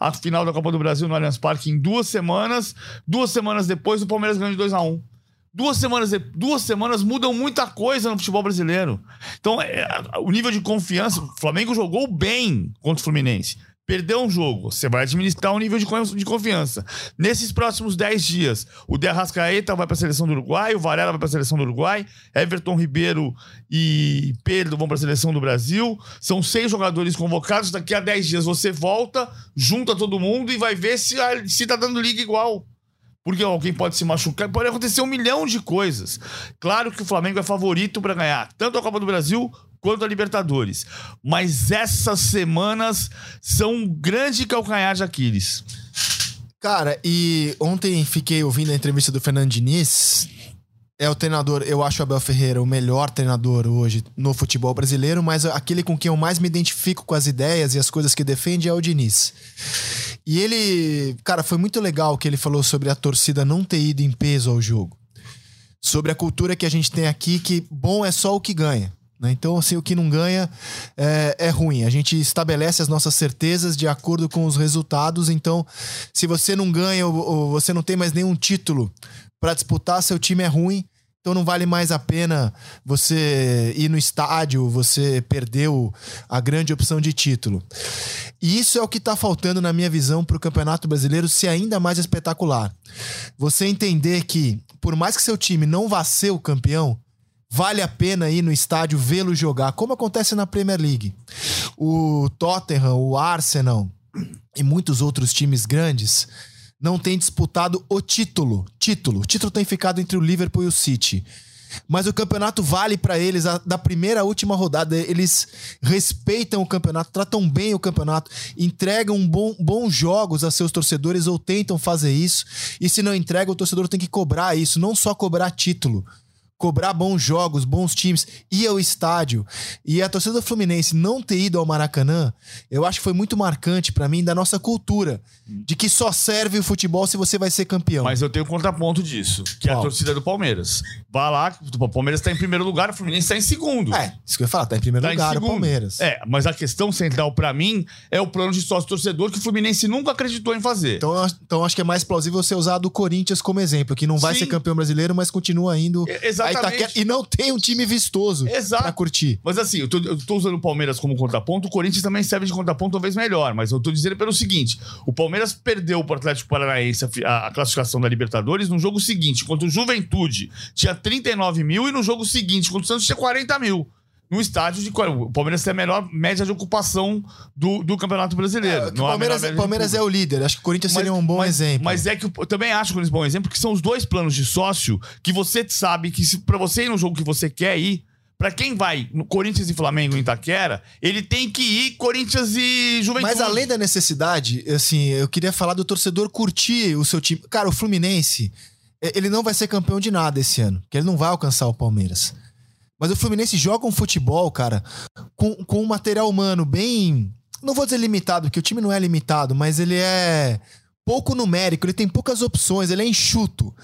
a final da Copa do Brasil no Allianz Parque em duas semanas. Duas semanas depois, o Palmeiras ganhou de 2 a 1 um. Duas semanas, duas semanas mudam muita coisa no futebol brasileiro. Então, é, o nível de confiança. O Flamengo jogou bem contra o Fluminense. Perdeu um jogo, você vai administrar um nível de, de confiança. Nesses próximos 10 dias, o De Arrascaeta vai para a seleção do Uruguai, o Varela vai para a seleção do Uruguai, Everton Ribeiro e Pedro vão para a seleção do Brasil. São seis jogadores convocados. Daqui a 10 dias você volta, junta todo mundo e vai ver se, se tá dando liga igual porque alguém pode se machucar, pode acontecer um milhão de coisas. Claro que o Flamengo é favorito para ganhar tanto a Copa do Brasil quanto a Libertadores. Mas essas semanas são um grande calcanhar de Aquiles. Cara, e ontem fiquei ouvindo a entrevista do Fernando Diniz é o treinador, eu acho o Abel Ferreira o melhor treinador hoje no futebol brasileiro, mas aquele com quem eu mais me identifico com as ideias e as coisas que defende é o Diniz. E ele, cara, foi muito legal que ele falou sobre a torcida não ter ido em peso ao jogo. Sobre a cultura que a gente tem aqui, que bom é só o que ganha. Né? Então, assim, o que não ganha é, é, ruim. A gente estabelece as nossas certezas de acordo com os resultados. Então, se você não ganha ou, ou você não tem mais nenhum título para disputar, seu time é ruim. Então não vale mais a pena você ir no estádio, você perdeu a grande opção de título. E isso é o que está faltando, na minha visão, para o Campeonato Brasileiro ser ainda mais espetacular. Você entender que, por mais que seu time não vá ser o campeão, vale a pena ir no estádio vê-lo jogar, como acontece na Premier League. O Tottenham, o Arsenal e muitos outros times grandes não têm disputado o título. Título. O título tem ficado entre o Liverpool e o City. Mas o campeonato vale para eles a, da primeira à última rodada. Eles respeitam o campeonato, tratam bem o campeonato, entregam bom, bons jogos a seus torcedores ou tentam fazer isso. E se não entrega, o torcedor tem que cobrar isso, não só cobrar título cobrar bons jogos, bons times, ir ao estádio. E a torcida do Fluminense não ter ido ao Maracanã, eu acho que foi muito marcante para mim da nossa cultura. De que só serve o futebol se você vai ser campeão. Mas eu tenho um contraponto disso, que é a torcida do Palmeiras. Vai lá, o Palmeiras tá em primeiro lugar, o Fluminense tá em segundo. É, isso que eu ia falar, tá em primeiro Tá em lugar o segundo. Palmeiras. É, mas a questão central pra mim é o plano de sócio-torcedor que o Fluminense nunca acreditou em fazer. Então, eu acho- então acho que é mais plausível você usar do Corinthians como exemplo, que não vai Sim. ser campeão brasileiro, mas continua indo exatamente. Itaquera e não tem um time vistoso Exato. pra curtir. Mas assim, eu tô, eu tô usando o Palmeiras como contraponto, o Corinthians também serve de contraponto, talvez melhor. Mas eu tô dizendo pelo seguinte: o Palmeiras perdeu pro Atlético Paranaense a- a classificação da Libertadores no jogo seguinte, contra o Juventude tinha 39 mil e no jogo seguinte, contra o Santos, tinha 40 mil. No estádio de. qual- O Palmeiras tem a melhor média de ocupação do, do Campeonato Brasileiro. É, o Palmeiras, de Palmeiras é o líder. Acho que o Corinthians seria um bom mas, exemplo. Mas é que eu, também acho que eles bom exemplo, que são os dois planos de sócio que você sabe que se, pra você ir no jogo que você quer ir, pra quem vai no Corinthians e Flamengo em Itaquera, ele tem que ir Corinthians e Juventude. Mas além da necessidade, assim, eu queria falar do torcedor curtir o seu time. Cara, o Fluminense, ele não vai ser campeão de nada esse ano, porque ele não vai alcançar o Palmeiras. Mas o Fluminense joga um futebol, cara, com, com um material humano bem. Não vou dizer limitado, porque o time não é limitado, mas ele é pouco numérico, ele tem poucas opções, ele é enxuto.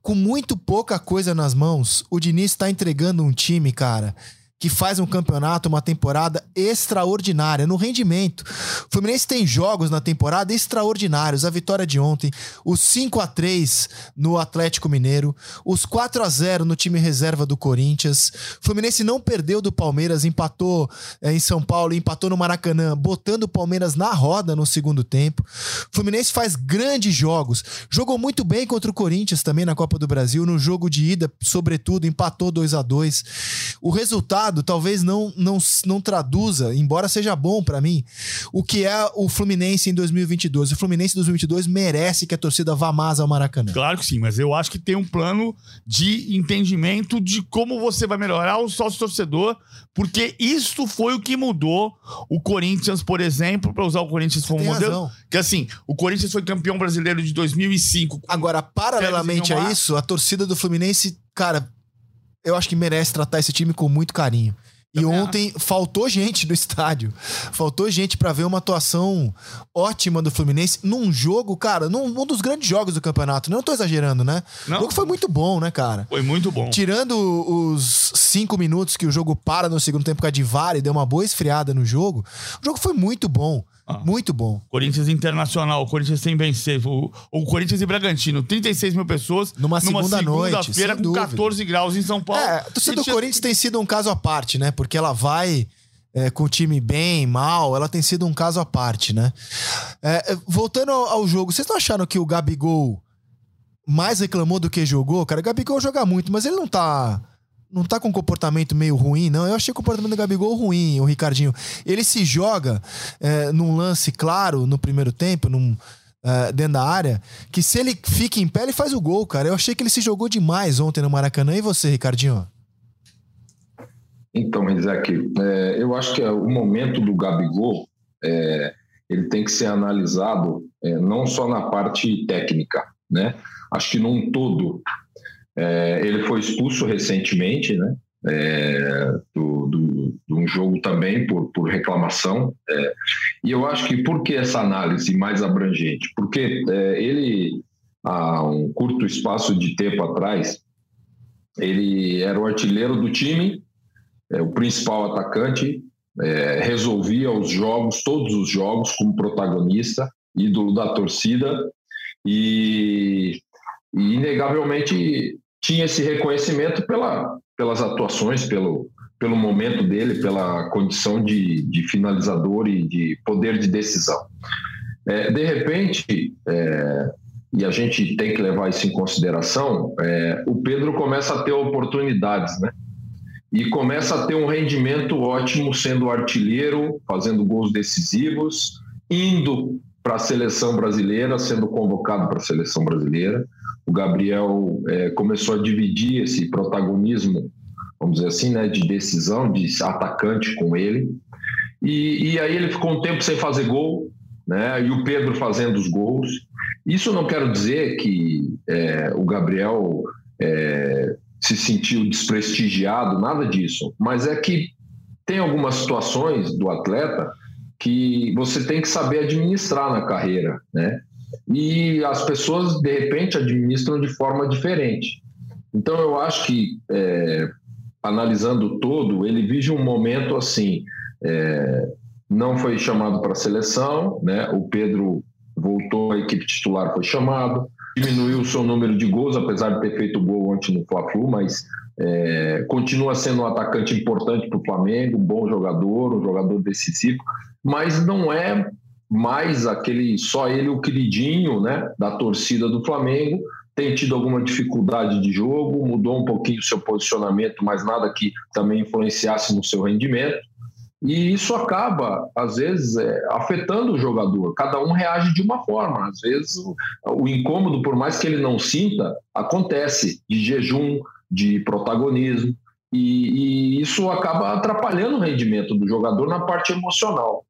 Com muito pouca coisa nas mãos, o Diniz tá entregando um time, cara, que faz um campeonato, uma temporada extraordinária no rendimento. O Fluminense tem jogos na temporada extraordinários. A vitória de ontem, os 5 a 3 no Atlético Mineiro, os 4 a 0 no time reserva do Corinthians. O Fluminense não perdeu do Palmeiras, empatou eh, em São Paulo, empatou no Maracanã, botando o Palmeiras na roda no segundo tempo. O Fluminense faz grandes jogos. Jogou muito bem contra o Corinthians também na Copa do Brasil, no jogo de ida, sobretudo, empatou 2 a 2 O resultado talvez não, não, não traduza, embora seja bom pra mim, o que é o Fluminense em 2022. O Fluminense em 2022 merece que a torcida vá mais ao Maracanã. Claro que sim, mas eu acho que tem um plano de entendimento de como você vai melhorar o sócio torcedor, porque isso foi o que mudou o Corinthians, por exemplo, para usar o Corinthians como modelo. razão. Que assim, o Corinthians foi campeão brasileiro de 2005. com Agora, paralelamente a isso, a torcida do Fluminense, cara, eu acho que merece tratar esse time com muito carinho. E ontem faltou gente no estádio. Faltou gente pra ver uma atuação ótima do Fluminense num jogo, cara, num um dos grandes jogos do campeonato. Não tô exagerando, né? Não. O jogo foi muito bom, né, cara? Foi muito bom. Tirando os cinco minutos que o jogo para no segundo tempo com a Divari deu uma boa esfriada no jogo, o jogo foi muito bom. Ah. Muito bom. Corinthians Internacional, Corinthians sem vencer. O, o Corinthians e Bragantino, 36 mil pessoas. Numa segunda noite, Segunda-feira sem com dúvida. 14 graus em São Paulo. É, a torcida do tinha- Corinthians tem sido um caso à parte, né? Porque ela vai é, com o time bem, mal, ela tem sido um caso à parte, né? É, é, voltando ao, ao jogo, vocês não acharam que o Gabigol mais reclamou do que jogou? Cara, o Gabigol joga muito, mas ele não tá. Não tá com um comportamento meio ruim, não. Eu achei o comportamento do Gabigol ruim, o Ricardinho. Ele se joga é, num lance claro no primeiro tempo, num, é, dentro da área, que se ele fica em pé, ele faz o gol, cara. Eu achei que ele se jogou demais ontem no Maracanã. E você, Ricardinho? Então, Isaac, é, eu acho que é o momento do Gabigol é, ele tem que ser analisado é, não só na parte técnica, né? Acho que num todo é, ele foi expulso recentemente, né? É, do, do, de um jogo também por, por reclamação. é, e eu acho que por que essa análise mais abrangente? Porque é, ele, há um curto espaço de tempo atrás, ele era o artilheiro do time, é, o principal atacante, é, resolvia os jogos, todos os jogos, como protagonista, ídolo da torcida, e, e inegavelmente tinha esse reconhecimento pela, pelas atuações, pelo, pelo momento dele, pela condição de, de finalizador e de poder de decisão. É, de repente, é, e a gente tem que levar isso em consideração, é, o Pedro começa a ter oportunidades, né? e começa a ter um rendimento ótimo, sendo artilheiro, fazendo gols decisivos, indo para a seleção brasileira, sendo convocado para a seleção brasileira. O Gabriel é, começou a dividir esse protagonismo, vamos dizer assim, né, de decisão, de atacante com ele. E, e aí ele ficou um tempo sem fazer gol, né, e o Pedro fazendo os gols. Isso não quero dizer que é, o Gabriel é, se sentiu desprestigiado, nada disso, mas é que tem algumas situações do atleta que você tem que saber administrar na carreira, né? E as pessoas, de repente, administram de forma diferente. Então, eu acho que, é, analisando todo, ele vive um momento assim: é, não foi chamado para a seleção, né? O Pedro voltou à equipe titular, foi chamado, diminuiu o seu número de gols, apesar de ter feito gol ontem no Fla-Flu, mas é, continua sendo um atacante importante para o Flamengo, um bom jogador, um jogador decisivo, mas não é mais aquele só ele o queridinho né, da torcida do Flamengo. Tem tido alguma dificuldade de jogo, mudou um pouquinho o seu posicionamento, mas nada que também influenciasse no seu rendimento. E isso acaba, às vezes, é, afetando o jogador. Cada um reage de uma forma. Às vezes, o, o incômodo, por mais que ele não sinta, acontece de jejum, de protagonismo. E, e, isso acaba atrapalhando o rendimento do jogador na parte emocional.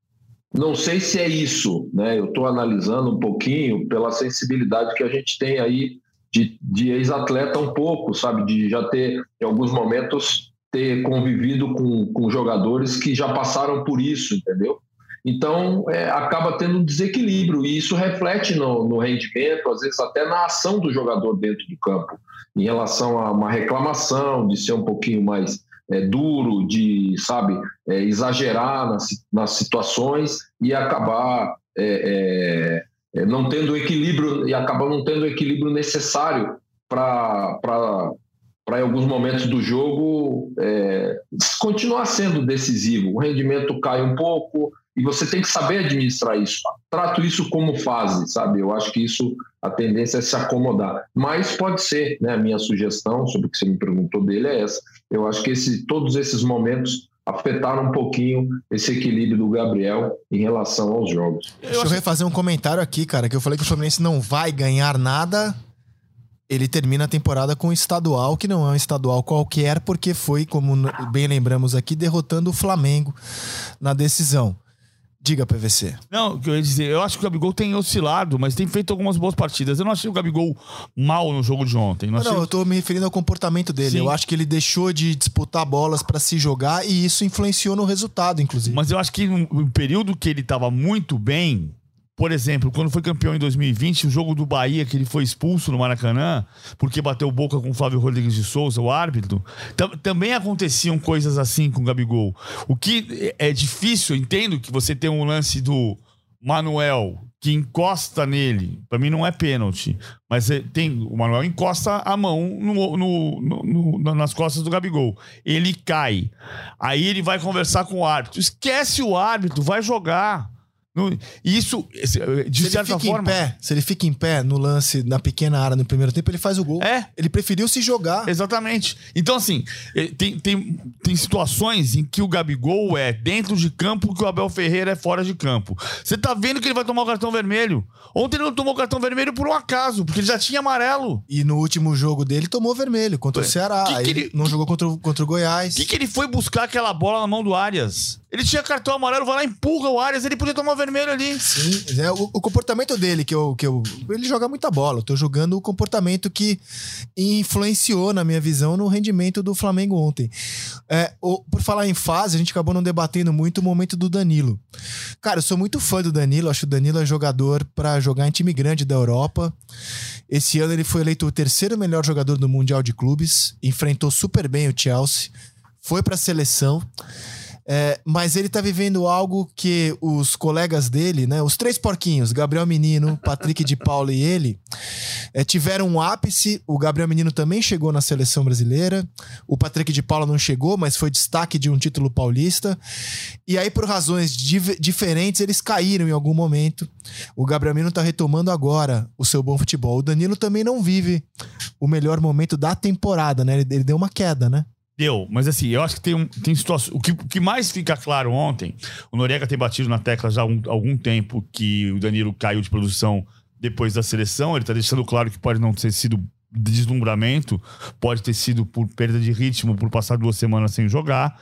Não sei se é isso, né? Eu estou analisando um pouquinho pela sensibilidade que a gente tem aí de, de ex-atleta um pouco, sabe? De já ter, em alguns momentos, ter convivido com, com jogadores que já passaram por isso, entendeu? Então, é, acaba tendo um desequilíbrio e isso reflete no, no, rendimento, às vezes até na ação do jogador dentro do campo, em relação a uma reclamação, de ser um pouquinho mais é, duro, de, sabe, é, exagerar nas, nas situações e acabar é, é, é, não tendo equilíbrio, e acabar não tendo o equilíbrio necessário para para em alguns momentos do jogo é, continuar sendo decisivo. O rendimento cai um pouco e você tem que saber administrar isso. Trato isso como fase, sabe? Eu acho que isso a tendência é se acomodar. Mas pode ser, né? A minha sugestão sobre o que você me perguntou dele é essa. Eu acho que esse, todos esses momentos afetaram um pouquinho esse equilíbrio do Gabriel em relação aos jogos. Deixa eu refazer um comentário aqui, cara, que eu falei que o Fluminense não vai ganhar nada ele termina a temporada com um estadual, que não é um estadual qualquer, porque foi, como bem lembramos aqui, derrotando o Flamengo na decisão. Diga, PVC. Não, o que eu ia dizer, eu acho que o Gabigol tem oscilado, mas tem feito algumas boas partidas. Eu não achei o Gabigol mal no jogo de ontem. Não, achei... não eu tô me referindo ao comportamento dele. Sim. Eu acho que ele deixou de disputar bolas para se jogar e isso influenciou no resultado, inclusive. Mas eu acho que no período que ele tava muito bem, por exemplo, quando foi campeão em 2020, o jogo do Bahia, que ele foi expulso no Maracanã, porque bateu boca com o Flávio Rodrigues de Souza, o árbitro, também aconteciam coisas assim com o Gabigol. O que é difícil, entendo que você tem um lance do Manuel que encosta nele, para mim não é pênalti, mas é, tem o Manuel encosta a mão no, no, no, nas costas do Gabigol. Ele cai. Aí ele vai conversar com o árbitro. Esquece o árbitro, vai jogar. Isso, de se certa forma. Pé, se ele fica em pé no lance, na pequena área no primeiro tempo, ele faz o gol. É. Ele preferiu se jogar. Exatamente. Então, assim, eh, tem, tem, tem situações em que o Gabigol é dentro de campo que o Abel Ferreira é fora de campo. Você tá vendo que ele vai tomar o cartão vermelho. Ontem ele não tomou o cartão vermelho por um acaso, porque ele já tinha amarelo. E no último jogo dele tomou vermelho contra o Ceará. Que que ele, ele não que, jogou contra o, contra o Goiás. O que, que ele foi buscar aquela bola na mão do Arias? Ele tinha cartão amarelo, vai lá, empurra o Arias, ele podia tomar vermelho ali. Sim, é, o, o, comportamento dele, que eu, que eu. Ele joga muita bola. Eu tô jogando o comportamento que influenciou, na minha visão, no rendimento do Flamengo ontem. É, o, por falar em fase, a gente acabou não debatendo muito o momento do Danilo. Cara, eu sou muito fã do Danilo, acho que o Danilo é jogador para jogar em time grande da Europa. Esse ano ele foi eleito o terceiro melhor jogador do Mundial de Clubes, enfrentou super bem o Chelsea, foi para a seleção. É, mas ele tá vivendo algo que os colegas dele, né? Os três porquinhos, Gabriel Menino, Patrick de Paula e ele, é, tiveram um ápice. O Gabriel Menino também chegou na seleção brasileira. O Patrick de Paula não chegou, mas foi destaque de um título paulista. E aí, por razões diferentes, eles caíram em algum momento. O Gabriel Menino tá retomando agora o seu bom futebol. O Danilo também não vive o melhor momento da temporada, né? Ele, ele deu uma queda, né? Deu, mas assim, eu acho que tem, um, tem situação. O que, o que mais fica claro ontem, o Noriega tem batido na tecla já há um, algum tempo que o Danilo caiu de produção depois da seleção. Ele tá deixando claro que pode não ter sido deslumbramento, pode ter sido por perda de ritmo, por passar duas semanas sem jogar.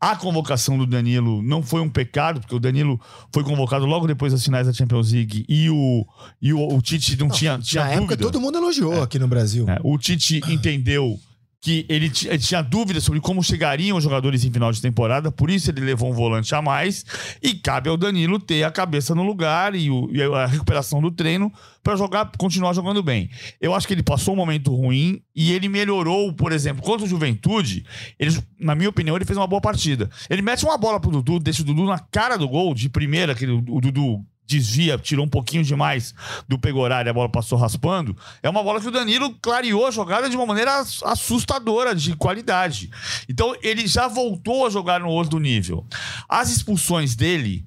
A convocação do Danilo não foi um pecado, porque o Danilo foi convocado logo depois das finais da Champions League e o, e o, o Tite não, não tinha, tinha Na dúvida. época todo mundo elogiou é. aqui no Brasil. É, o Tite entendeu que ele, tinha dúvidas sobre como chegariam os jogadores em final de temporada, por isso ele levou um volante a mais. E cabe ao Danilo ter a cabeça no lugar e, o, e a recuperação do treino para jogar, continuar jogando bem. Eu acho que ele passou um momento ruim e ele melhorou, por exemplo, contra o Juventude. Ele, na minha opinião, ele fez uma boa partida. Ele mete uma bola pro Dudu, deixa o Dudu na cara do gol de primeira, que o Dudu desvia, tirou um pouquinho demais do Pegorari, a bola passou raspando. É uma bola que o Danilo clareou a jogada de uma maneira assustadora de qualidade. Então ele já voltou a jogar no outro nível. As expulsões dele.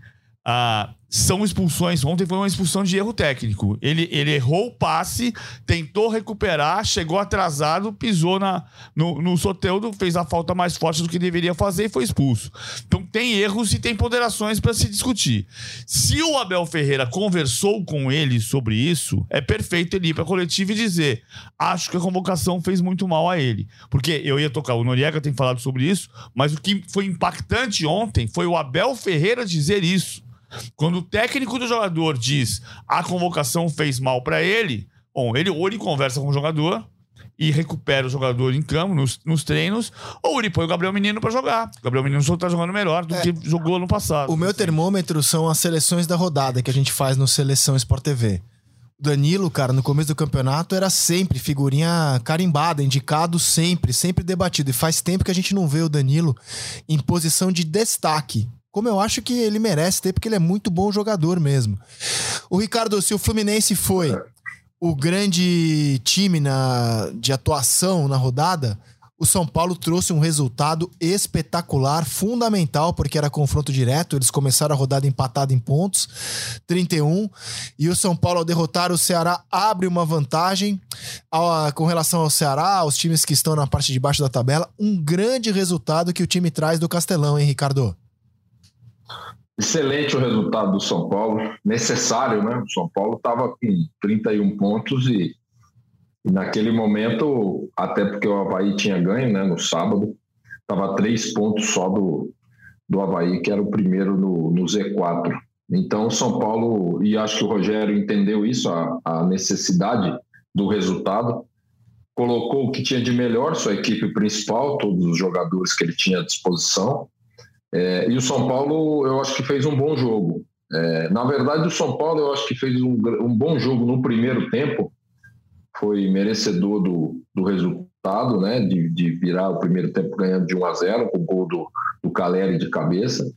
Ah, são expulsões. Ontem foi uma expulsão de erro técnico. Ele, ele errou o passe, tentou recuperar, chegou atrasado, pisou na, no, no Soteudo, fez a falta mais forte do que deveria fazer e foi expulso. Então tem erros e tem ponderações para se discutir. Se o Abel Ferreira conversou com ele sobre isso, é perfeito ele ir para coletiva e dizer: acho que a convocação fez muito mal a ele. Porque eu ia tocar, o Noriega tem falado sobre isso, mas o que foi impactante ontem foi o Abel Ferreira dizer isso. Quando o técnico do jogador diz a convocação fez mal para ele, bom, ele ou ele conversa com o jogador e recupera o jogador em campo, nos, nos treinos, ou ele põe o Gabriel Menino para jogar. O Gabriel Menino só tá jogando melhor do é, que jogou no passado. O meu termômetro são as seleções da rodada que a gente faz no Seleção Sport TV. O Danilo, cara, no começo do campeonato era sempre figurinha carimbada, indicado sempre, sempre debatido. E faz tempo que a gente não vê o Danilo em posição de destaque como eu acho que ele merece ter, porque ele é muito bom jogador mesmo. O Ricardo, se o Fluminense foi o grande time na, de atuação na rodada, o São Paulo trouxe um resultado espetacular, fundamental, porque era confronto direto. Eles começaram a rodada empatada em pontos, 31. E o São Paulo, ao derrotar o Ceará, abre uma vantagem ao, com relação ao Ceará, aos times que estão na parte de baixo da tabela. Um grande resultado que o time traz do Castelão, hein, Ricardo? Excelente o resultado do São Paulo, necessário, né? O São Paulo estava com 31 pontos e, e, naquele momento, até porque o Havaí tinha ganho, né? No sábado, estava três pontos só do, do Havaí, que era o primeiro no, no Z4. Então, o São Paulo, e acho que o Rogério entendeu isso, a, a necessidade do resultado, colocou o que tinha de melhor, sua equipe principal, todos os jogadores que ele tinha à disposição, é, e o São Paulo, eu acho que fez um bom jogo. É, na verdade, o São Paulo, eu acho que fez um, um bom jogo no primeiro tempo, foi merecedor do, do resultado, né? De, de, virar o primeiro tempo ganhando de 1 a 0 com o gol do, do Caleri de cabeça.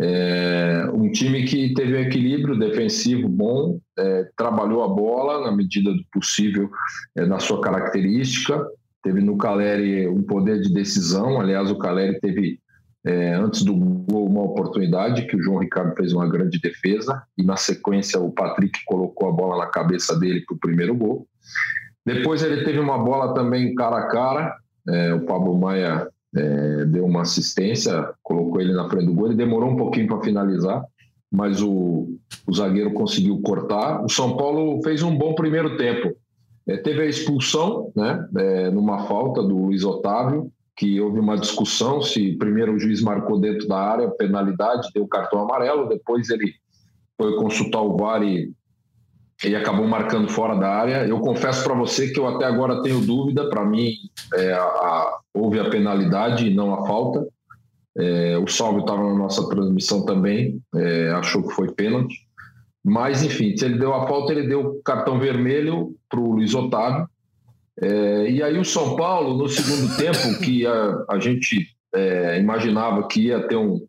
É, um time que teve um equilíbrio defensivo bom, é, trabalhou a bola na medida do possível é, na sua característica. Teve no Caleri um poder de decisão. Aliás, o Caleri teve é, antes do gol, uma oportunidade que o João Ricardo fez uma grande defesa e na sequência o Patrick colocou a bola na cabeça dele para o primeiro gol. Depois ele teve uma bola também cara a cara, é, o Pablo Maia é, deu uma assistência, colocou ele na frente do gol. Ele demorou um pouquinho para finalizar, mas o, o, zagueiro conseguiu cortar. O São Paulo fez um bom primeiro tempo. É, teve a expulsão, né, é, numa falta do Luiz Otávio que houve uma discussão se primeiro o juiz marcou dentro da área penalidade, deu cartão amarelo, depois ele foi consultar o VAR e, acabou marcando fora da área. Eu confesso para você que eu até agora tenho dúvida, para mim é, a, a, houve a penalidade e não a falta. É, o Salve estava na nossa transmissão também, é, achou que foi pênalti. Mas, enfim, se ele deu a falta, ele deu cartão vermelho para o Luiz Otávio. É, e aí o São Paulo, no segundo tempo, que a, a gente é, imaginava que ia ter um,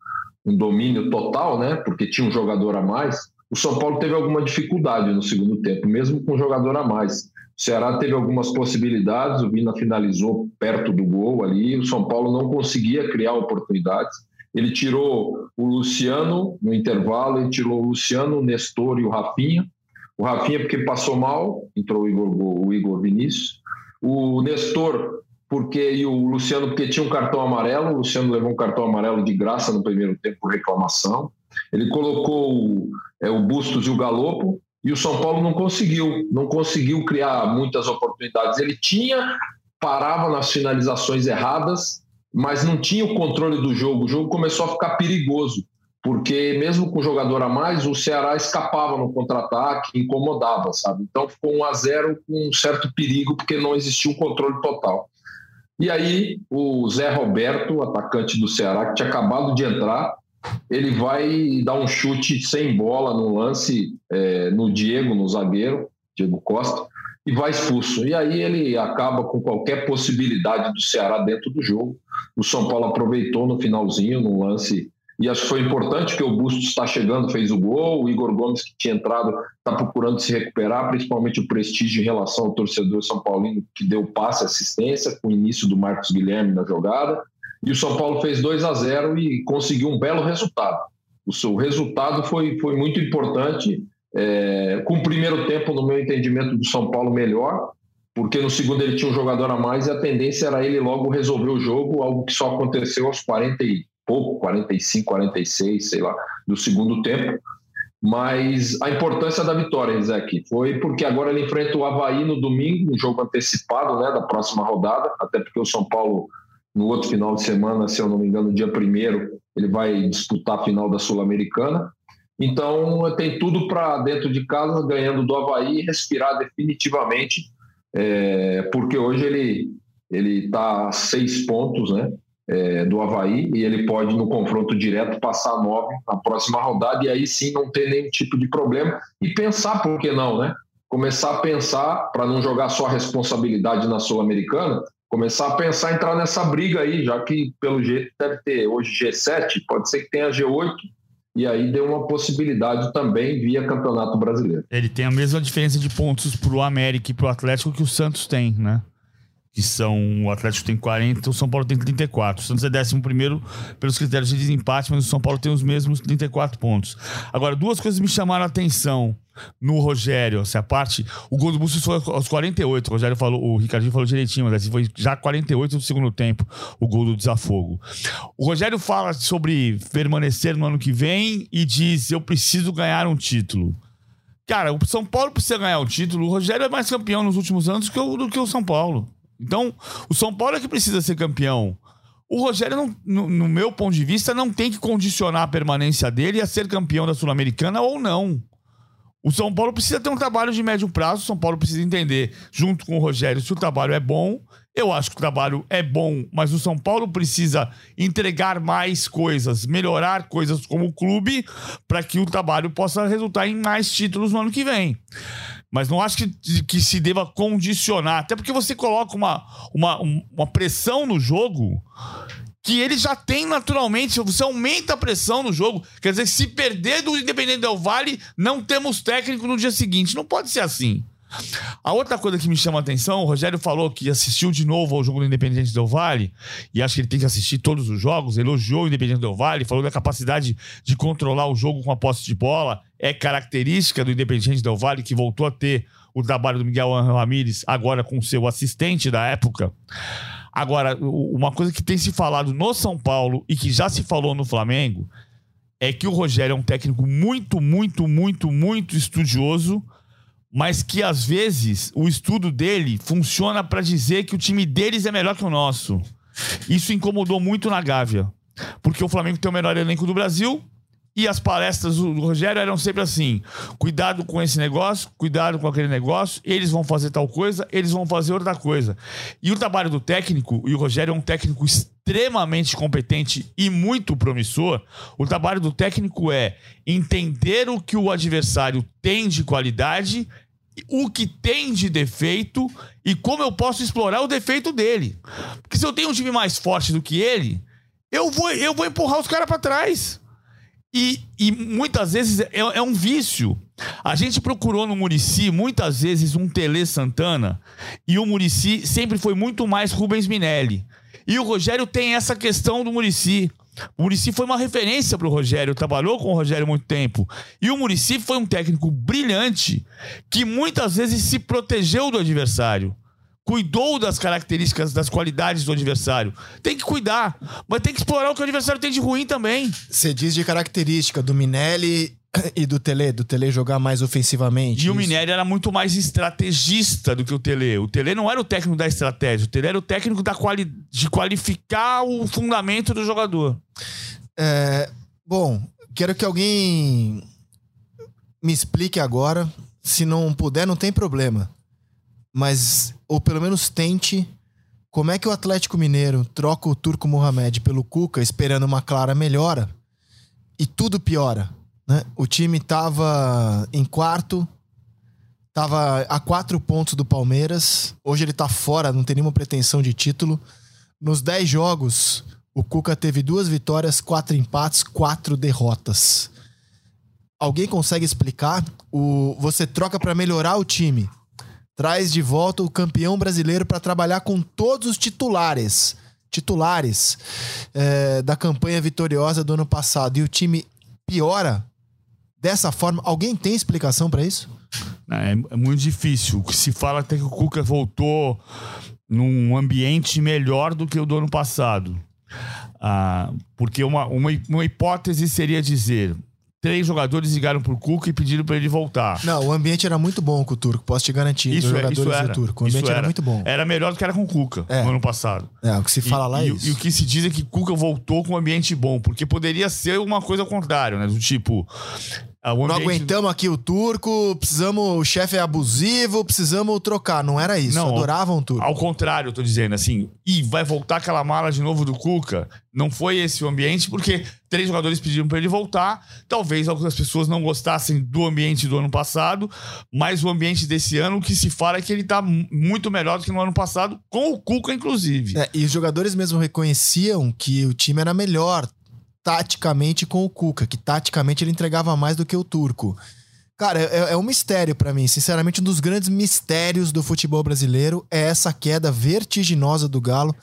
um, domínio total, né? Porque tinha um jogador a mais, o São Paulo teve alguma dificuldade no segundo tempo, mesmo com um jogador a mais. O Ceará teve algumas possibilidades, o Vina finalizou perto do gol ali, o São Paulo não conseguia criar oportunidades. Ele tirou o Luciano no intervalo, ele tirou o Luciano, o Nestor e o Rafinha. O Rafinha porque passou mal, entrou o Igor, o Igor Vinícius. O Nestor porque e o Luciano, porque tinha um cartão amarelo, o Luciano levou um cartão amarelo de graça no primeiro tempo por reclamação. Ele colocou o, é, o Bustos e o Galopo, e o São Paulo não conseguiu, não conseguiu criar muitas oportunidades. Ele tinha, parava nas finalizações erradas, mas não tinha o controle do jogo. O jogo começou a ficar perigoso, porque mesmo com o jogador a mais, o Ceará escapava no contra-ataque, incomodava, sabe? Então ficou 1 a 0 com um certo perigo, porque não existia um controle total. E aí o Zé Roberto, atacante do Ceará, que tinha acabado de entrar, ele vai dar um chute sem bola no lance é, no Diego, no zagueiro, Diego Costa, e vai expulso. E aí ele acaba com qualquer possibilidade do Ceará dentro do jogo. O São Paulo aproveitou no finalzinho, no lance, e acho que foi importante que o Bustos está chegando, fez o gol, o Igor Gomes, que tinha entrado, está procurando se recuperar, principalmente o prestígio em relação ao torcedor São Paulino, que deu passe assistência com o início do Marcos Guilherme na jogada. E o São Paulo fez 2 a 0 e conseguiu um belo resultado. O seu resultado foi, foi muito importante. É, com o primeiro tempo, no meu entendimento, do São Paulo melhor, porque no segundo ele tinha um jogador a mais e a tendência era ele logo resolver o jogo, algo que só aconteceu aos 40 e pouco, 45, 46, sei lá, do segundo tempo. Mas a importância da vitória, Isaac, foi porque agora ele enfrenta o Havaí no domingo, um jogo antecipado né, da próxima rodada, até porque o São Paulo no outro final de semana, se eu não me engano, dia primeiro, ele vai disputar a final da Sul-Americana. Então, tem tudo para dentro de casa, ganhando do Havaí, respirar definitivamente, é, porque hoje ele ele está a seis pontos né, é, do Havaí e ele pode, no confronto direto, passar nove na próxima rodada e aí sim não ter nenhum tipo de problema e pensar, por que não, né? Começar a pensar, para não jogar só a responsabilidade na Sul-Americana, começar a pensar entrar nessa briga aí, já que pelo jeito deve ter hoje G7, pode ser que tenha G8, e aí deu uma possibilidade também via Campeonato Brasileiro. Ele tem a mesma diferença de pontos para o América e para o Atlético que o Santos tem, né? Que são. O Atlético tem 40, o São Paulo tem 34. O Santos é 11 pelos critérios de desempate, mas o São Paulo tem os mesmos 34 pontos. Agora, duas coisas me chamaram a atenção no Rogério, essa parte. O gol do Bustos foi aos 48. O Rogério falou, o Ricardinho falou direitinho, mas assim, foi já 48 do segundo tempo o gol do desafogo. O Rogério fala sobre permanecer no ano que vem e diz: Eu preciso ganhar um título. Cara, o São Paulo precisa ganhar o título. O Rogério é mais campeão nos últimos anos do que o São Paulo. Então, o São Paulo é que precisa ser campeão. O Rogério, não, no, no meu ponto de vista, não tem que condicionar a permanência dele a ser campeão da Sul-Americana ou não. O São Paulo precisa ter um trabalho de médio prazo. O São Paulo precisa entender, junto com o Rogério, se o trabalho é bom. Eu acho que o trabalho é bom, mas o São Paulo precisa entregar mais coisas, melhorar coisas como clube, para que o trabalho possa resultar em mais títulos no ano que vem. Mas não acho que, que se deva condicionar, até porque você coloca uma, uma, uma pressão no jogo que ele já tem naturalmente. Você aumenta a pressão no jogo. Quer dizer, se perder do Independente Del Vale, não temos técnico no dia seguinte. Não pode ser assim. A outra coisa que me chama a atenção, o Rogério falou que assistiu de novo ao jogo do Independente Del Vale, e acho que ele tem que assistir todos os jogos, elogiou o Independente Del Vale, falou da capacidade de controlar o jogo com a posse de bola, é característica do Independente Del Vale, que voltou a ter o trabalho do Miguel Ramírez, agora com seu assistente da época. Agora, uma coisa que tem se falado no São Paulo e que já se falou no Flamengo é que o Rogério é um técnico muito, muito, muito, muito estudioso, mas que às vezes o estudo dele funciona para dizer que o time deles é melhor que o nosso. Isso incomodou muito na Gávea, porque o Flamengo tem o melhor elenco do Brasil, e as palestras do Rogério eram sempre assim: cuidado com esse negócio, cuidado com aquele negócio, eles vão fazer tal coisa, eles vão fazer outra coisa. E o trabalho do técnico, e o Rogério é um técnico extremamente competente e muito promissor. O trabalho do técnico é entender o que o adversário tem de qualidade o que tem de defeito e como eu posso explorar o defeito dele. Porque se eu tenho um time mais forte do que ele, eu vou, eu vou empurrar os caras para trás. E, e muitas vezes é, é, um vício. A gente procurou no Murici muitas vezes um Tele Santana e o Murici sempre foi muito mais Rubens Minelli. E o Rogério tem essa questão do Murici. O Murici foi uma referência para o Rogério, trabalhou com o Rogério muito tempo. E o Murici foi um técnico brilhante que muitas vezes se protegeu do adversário cuidou das características, das qualidades do adversário. Tem que cuidar, mas tem que explorar o que o adversário tem de ruim também. Você diz de característica do Minelli e do Tele, do Tele jogar mais ofensivamente. E isso. o Minelli era muito mais estrategista do que o Tele. O Tele não era o técnico da estratégia, o Tele era o técnico da quali de qualificar o fundamento do jogador. É, bom, quero que alguém me explique agora. Se não puder, não tem problema. Mas, ou pelo menos tente, como é que o Atlético Mineiro troca o Turco Mohamed pelo Cuca, esperando uma clara melhora, e tudo piora. Né? O time tava em quarto, tava a quatro pontos do Palmeiras. Hoje ele tá fora, não tem nenhuma pretensão de título. Nos dez jogos, o Cuca teve duas vitórias, quatro empates, quatro derrotas. Alguém consegue explicar? O, você troca para melhorar o time. Traz de volta o campeão brasileiro para trabalhar com todos os titulares. Titulares é, da campanha vitoriosa do ano passado. E o time piora dessa forma. Alguém tem explicação para isso? É, é muito difícil. Se fala até que o Cuca voltou num ambiente melhor do que o do ano passado. Ah, porque uma, uma, uma hipótese seria dizer: três jogadores ligaram pro Cuca e pediram para ele voltar. Não, o ambiente era muito bom com o Turco, posso te garantir. Isso, é, isso era. Turco. O ambiente era. muito bom. Era melhor do que era com o Cuca É. no ano passado. É, o que se fala e, lá é e, isso. e o que se diz é que Cuca voltou com um ambiente bom, porque poderia ser uma coisa ao contrário, né? Do tipo. Ah, Não ambiente- aguentamos aqui o turco, precisamos. O chefe é abusivo, precisamos trocar. Não era isso. Não, adoravam o turco. Ao contrário, eu tô dizendo assim, e vai voltar aquela mala de novo do Cuca. Não foi esse o ambiente, porque três jogadores pediram para ele voltar. Talvez algumas pessoas não gostassem do ambiente do ano passado, mas o ambiente desse ano, o que se fala é que ele tá mu- muito melhor do que no ano passado, com o Cuca, inclusive. É, e os jogadores mesmo reconheciam que o time era melhor taticamente com o Cuca, que taticamente ele entregava mais do que o turco. Cara, é, é um mistério pra mim. Sinceramente, um dos grandes mistérios do futebol brasileiro é essa queda vertiginosa do Galo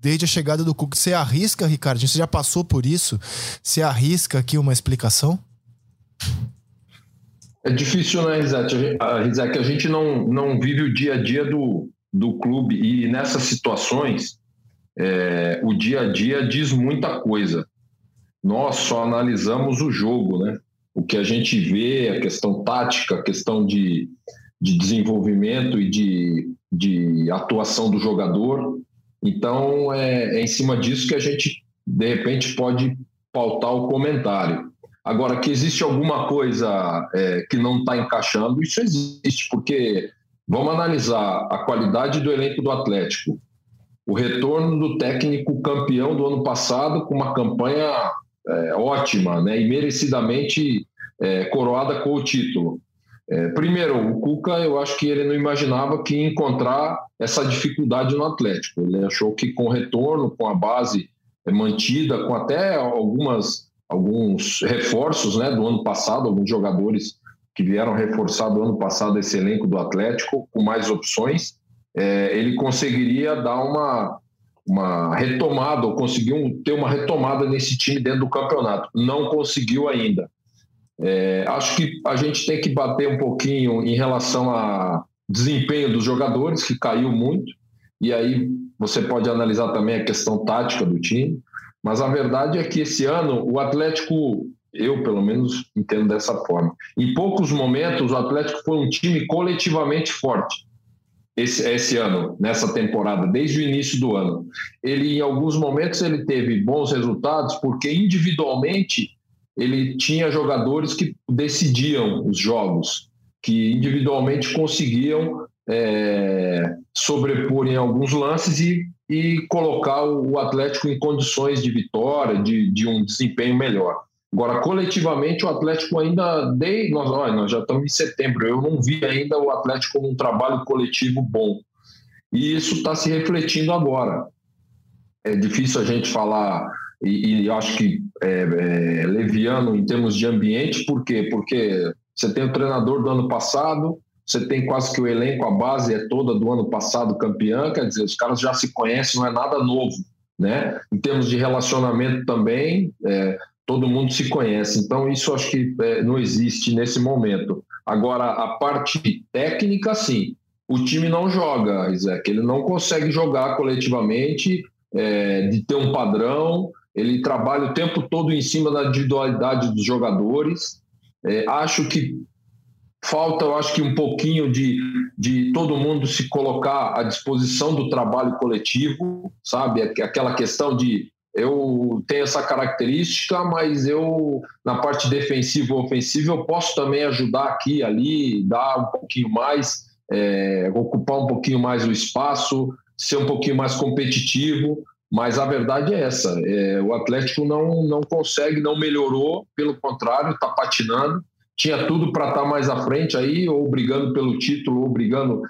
desde a chegada do Cuca. Você arrisca, Ricardinho? Você já passou por isso? Você arrisca aqui uma explicação? É difícil, né, Rizek, a gente não, não vive o dia a dia do, do clube e nessas situações é, o dia a dia diz muita coisa. Nós só analisamos o jogo, né? O que a gente vê, a questão tática, a questão de, de desenvolvimento e de, de atuação do jogador. Então, é, é em cima disso que a gente, de repente, pode pautar o comentário. Agora, que existe alguma coisa é, que não está encaixando, isso existe, porque vamos analisar a qualidade do elenco do Atlético, o retorno do técnico campeão do ano passado com uma campanha é, ótima né, e merecidamente é, coroada com o título. É, primeiro, o Cuca, eu acho que ele não imaginava que ia encontrar essa dificuldade no Atlético. Ele achou que com o retorno, com a base é, mantida, com até algumas alguns reforços né, do ano passado, alguns jogadores que vieram reforçar do ano passado esse elenco do Atlético, com mais opções, é, ele conseguiria dar uma, uma retomada, ou conseguiu ter uma retomada nesse time dentro do campeonato. Não conseguiu ainda. É, acho que a gente tem que bater um pouquinho em relação ao desempenho dos jogadores, que caiu muito, e aí você pode analisar também a questão tática do time. Mas a verdade é que esse ano o Atlético, eu pelo menos entendo dessa forma. Em poucos momentos o Atlético foi um time coletivamente forte. Esse, esse ano, nessa temporada, desde o início do ano. Ele, em alguns momentos, ele teve bons resultados, porque individualmente ele tinha jogadores que decidiam os jogos, que individualmente conseguiam é, sobrepor em alguns lances e e colocar o Atlético em condições de vitória, de, de um desempenho melhor. Agora, coletivamente, o Atlético ainda. Dei, nós, olha, nós já estamos em setembro, eu não vi ainda o Atlético com um trabalho coletivo bom. E isso está se refletindo agora. É difícil a gente falar, e, e acho que é, é, leviano em termos de ambiente, por quê? Porque você tem o treinador do ano passado, você tem quase que o elenco, a base é toda do ano passado campeã, quer dizer, os caras já se conhecem, não é nada novo, né? Em termos de relacionamento também, é, todo mundo se conhece, então isso acho que é, não existe nesse momento. Agora, a parte técnica, sim, o time não joga, Isaac. Ele não consegue jogar coletivamente, é, de ter um padrão. Ele trabalha o tempo todo em cima da individualidade dos jogadores. É, acho que falta, eu acho que um pouquinho de, de todo mundo se colocar à disposição do trabalho coletivo, sabe? Aquela questão de eu tenho essa característica, mas eu, na parte defensiva ou ofensiva, eu posso também ajudar aqui, ali, dar um pouquinho mais, é, ocupar um pouquinho mais o espaço, ser um pouquinho mais competitivo. Mas a verdade é essa: é, o Atlético não, não consegue, não melhorou, pelo contrário, está patinando. Tinha tudo para estar tá mais à frente aí, ou brigando pelo título, ou brigando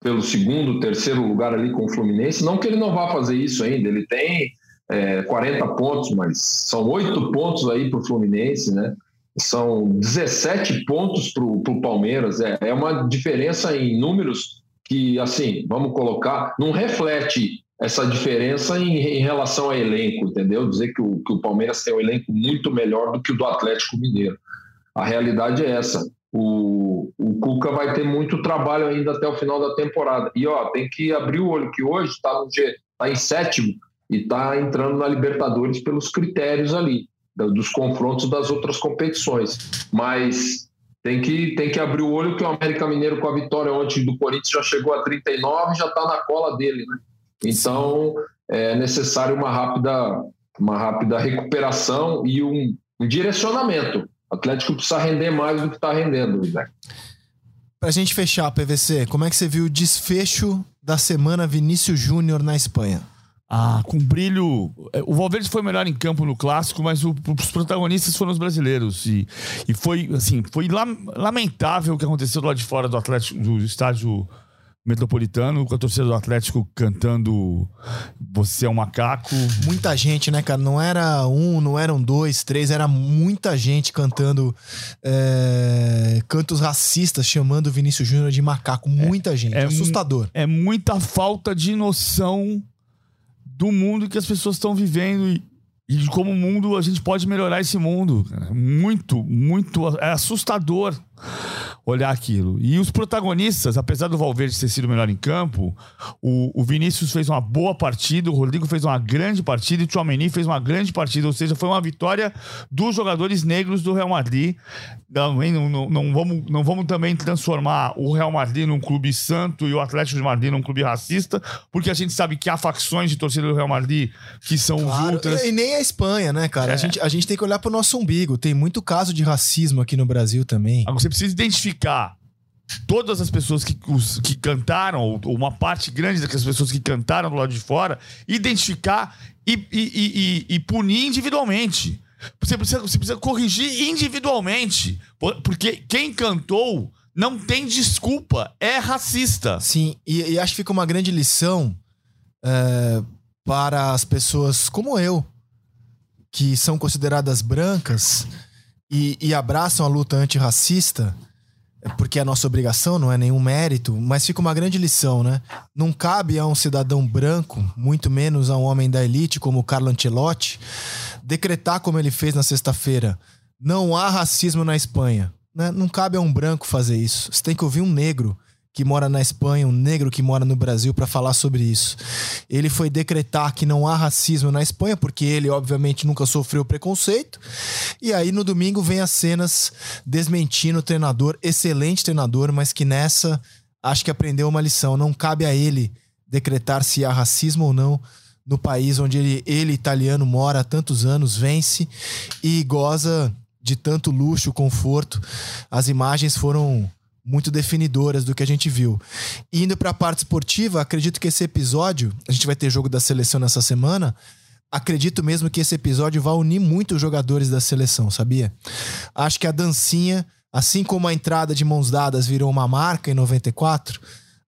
pelo segundo, terceiro lugar ali com o Fluminense. Não que ele não vá fazer isso ainda, ele tem é, 40 pontos, mas são oito pontos aí para o Fluminense, né? São 17 pontos para o Palmeiras. É, é uma diferença em números que, assim, vamos colocar, não reflete essa diferença em, em relação ao elenco, entendeu? Dizer que o, que o Palmeiras tem um elenco muito melhor do que o do Atlético Mineiro. A realidade é essa. O, o Cuca vai ter muito trabalho ainda até o final da temporada. E ó, tem que abrir o olho que hoje está tá em sétimo e está entrando na Libertadores pelos critérios ali, dos confrontos das outras competições. Mas tem que, tem que abrir o olho que o América Mineiro com a vitória ontem do Corinthians já chegou a 39 e já está na cola dele, né? Então é necessário uma rápida, uma rápida recuperação e um, um direcionamento. O Atlético precisa render mais do que está rendendo, né? Para a gente fechar, PVC, como é que você viu o desfecho da semana Vinícius Júnior na Espanha? Ah, com brilho. É, o Valverde foi melhor em campo no clássico, mas o, os protagonistas foram os brasileiros. E, e foi, assim, foi lamentável o que aconteceu lado de fora do Atlético, do estádio metropolitano, com a torcida do Atlético cantando Você é um macaco. Muita gente, né, cara? Não era um, não eram dois, três, era muita gente cantando é, cantos racistas, chamando o Vinícius Júnior de macaco. Muita é, gente. É, assustador. É muita falta de noção do mundo que as pessoas estão vivendo e, e de como o mundo a gente pode melhorar esse mundo. Muito, muito é assustador olhar aquilo. E os protagonistas, apesar do Valverde ter sido melhor em campo, o, o Vinícius fez uma boa partida, o Rodrigo fez uma grande partida e o Tchouameni fez uma grande partida. Ou seja, foi uma vitória dos jogadores negros do Real Madrid. Não, não, não, vamos, não vamos também transformar o Real Madrid num clube santo e o Atlético de Madrid num clube racista, porque a gente sabe que há facções de torcida do Real Madrid que são claro, ultras. E nem a Espanha, né, cara? É. A, gente, a gente tem que olhar pro nosso umbigo. Tem muito caso de racismo aqui no Brasil também. Agora, você precisa identificar todas as pessoas que, os, que cantaram, ou uma parte grande das pessoas que cantaram do lado de fora, identificar e, e, e, e punir individualmente. Você precisa, você precisa corrigir individualmente. Porque quem cantou não tem desculpa, é racista. Sim, e, e acho que fica uma grande lição é, para as pessoas como eu, que são consideradas brancas e, e abraçam a luta antirracista é porque é nossa obrigação, não é nenhum mérito, mas fica uma grande lição, né? Não cabe a um cidadão branco, muito menos a um homem da elite como o Carlo Ancelotti, decretar como ele fez na sexta-feira: não há racismo na Espanha. Né? Não cabe a um branco fazer isso. Você tem que ouvir um negro que mora na Espanha, um negro que mora no Brasil, para falar sobre isso. Ele foi decretar que não há racismo na Espanha, porque ele, obviamente, nunca sofreu preconceito. E aí, no domingo, vem as cenas desmentindo o treinador, excelente treinador, mas que nessa acho que aprendeu uma lição. Não cabe a ele decretar se há racismo ou não no país onde ele, ele italiano, mora há tantos anos, vence e goza de tanto luxo, conforto. As imagens foram muito definidoras do que a gente viu. indo para a parte esportiva, acredito que esse episódio, a gente vai ter jogo da seleção nessa semana. Acredito mesmo que esse episódio vai unir muito os jogadores da seleção, sabia? Acho que a dancinha, assim como a entrada de mãos dadas virou uma marca em 94,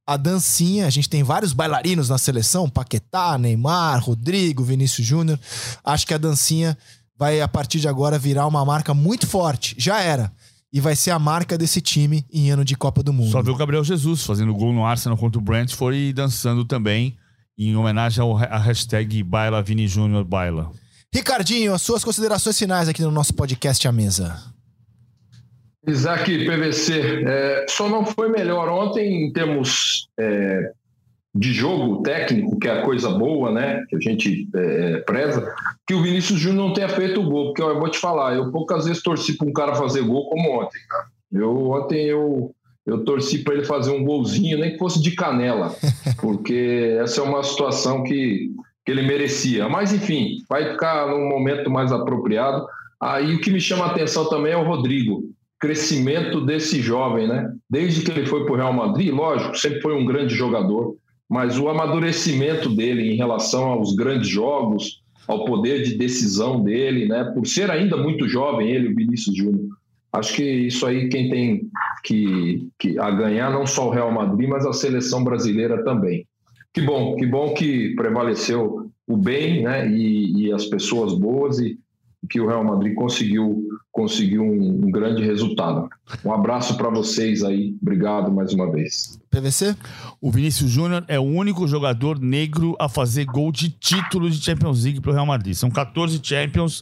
a dancinha, a gente tem vários bailarinos na seleção, Paquetá, Neymar, Rodrigo, Vinícius Júnior. Acho que a dancinha vai a partir de agora virar uma marca muito forte. Já era e vai ser a marca desse time em ano de Copa do Mundo. Só viu o Gabriel Jesus fazendo gol no Arsenal contra o Brentford e dançando também em homenagem à hashtag Baila Vini Júnior Baila. Ricardinho, as suas considerações finais aqui no nosso podcast à mesa. Isaac, PVC, é, só não foi melhor ontem em termos é, de jogo técnico, que é a coisa boa, né? Que a gente é, preza, que o Vinícius Júnior não tenha feito o gol. Porque ó, eu vou te falar, eu poucas vezes torci para um cara fazer gol como ontem, cara. Eu ontem eu, eu torci para ele fazer um golzinho, nem que fosse de canela, porque essa é uma situação que, que ele merecia. Mas enfim, vai ficar num momento mais apropriado. Aí o que me chama a atenção também é o Rodrigo crescimento desse jovem, né? Desde que ele foi para o Real Madrid, lógico, sempre foi um grande jogador, mas o amadurecimento dele em relação aos grandes jogos, ao poder de decisão dele, né? Por ser ainda muito jovem, ele, o Vinícius Júnior. Acho que isso aí quem tem que, que a ganhar não só o Real Madrid, mas a seleção brasileira também. Que bom, que bom que prevaleceu o bem, né? E, e as pessoas boas e que o Real Madrid conseguiu conseguiu um, um grande resultado. Um abraço para vocês aí. Obrigado mais uma vez. PVC? O Vinícius Júnior é o único jogador negro a fazer gol de título de Champions League para o Real Madrid. São 14 Champions.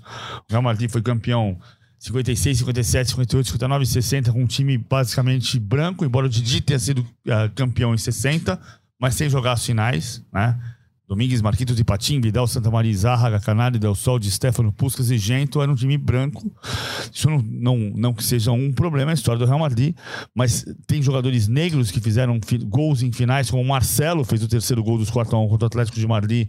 O Real Madrid foi campeão 56, 57, 58, 59 e 60 com um time basicamente branco, embora o Didi tenha sido uh, campeão em 60, mas sem jogar as finais, né? Domingues, Marquitos de Patim, Vidal, Santa Maria, Zárraga, Canário, Del Sol, de Stefano, Puscas e Gento era um time branco. Isso não, não, não que seja um problema, é a história do Real Madrid, mas tem jogadores negros que fizeram gols em finais, como o Marcelo fez o terceiro gol dos 4 1 contra o Atlético de Madrid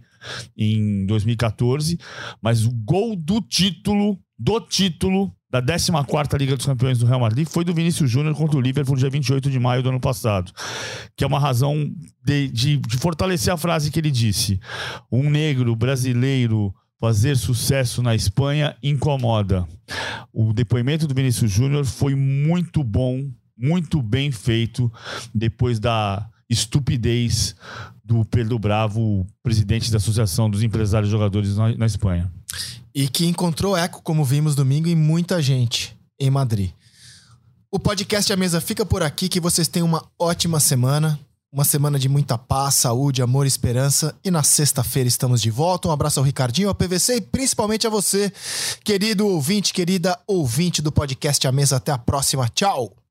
em 2014, mas o gol do título, do título da 14 Liga dos Campeões do Real Madrid foi do Vinícius Júnior contra o Liverpool dia 28 de maio do ano passado. Que é uma razão de, de, de fortalecer a frase que ele disse: um negro brasileiro fazer sucesso na Espanha incomoda. O depoimento do Vinícius Júnior foi muito bom, muito bem feito depois da estupidez do Pedro Bravo, presidente da Associação dos Empresários e Jogadores na, na Espanha. E que encontrou eco, como vimos domingo, em muita gente em Madrid. O podcast A Mesa fica por aqui. Que vocês tenham uma ótima semana. Uma semana de muita paz, saúde, amor esperança. E na sexta-feira estamos de volta. Um abraço ao Ricardinho, ao PVC e principalmente a você, querido ouvinte, querida ouvinte do podcast A Mesa. Até a próxima. Tchau!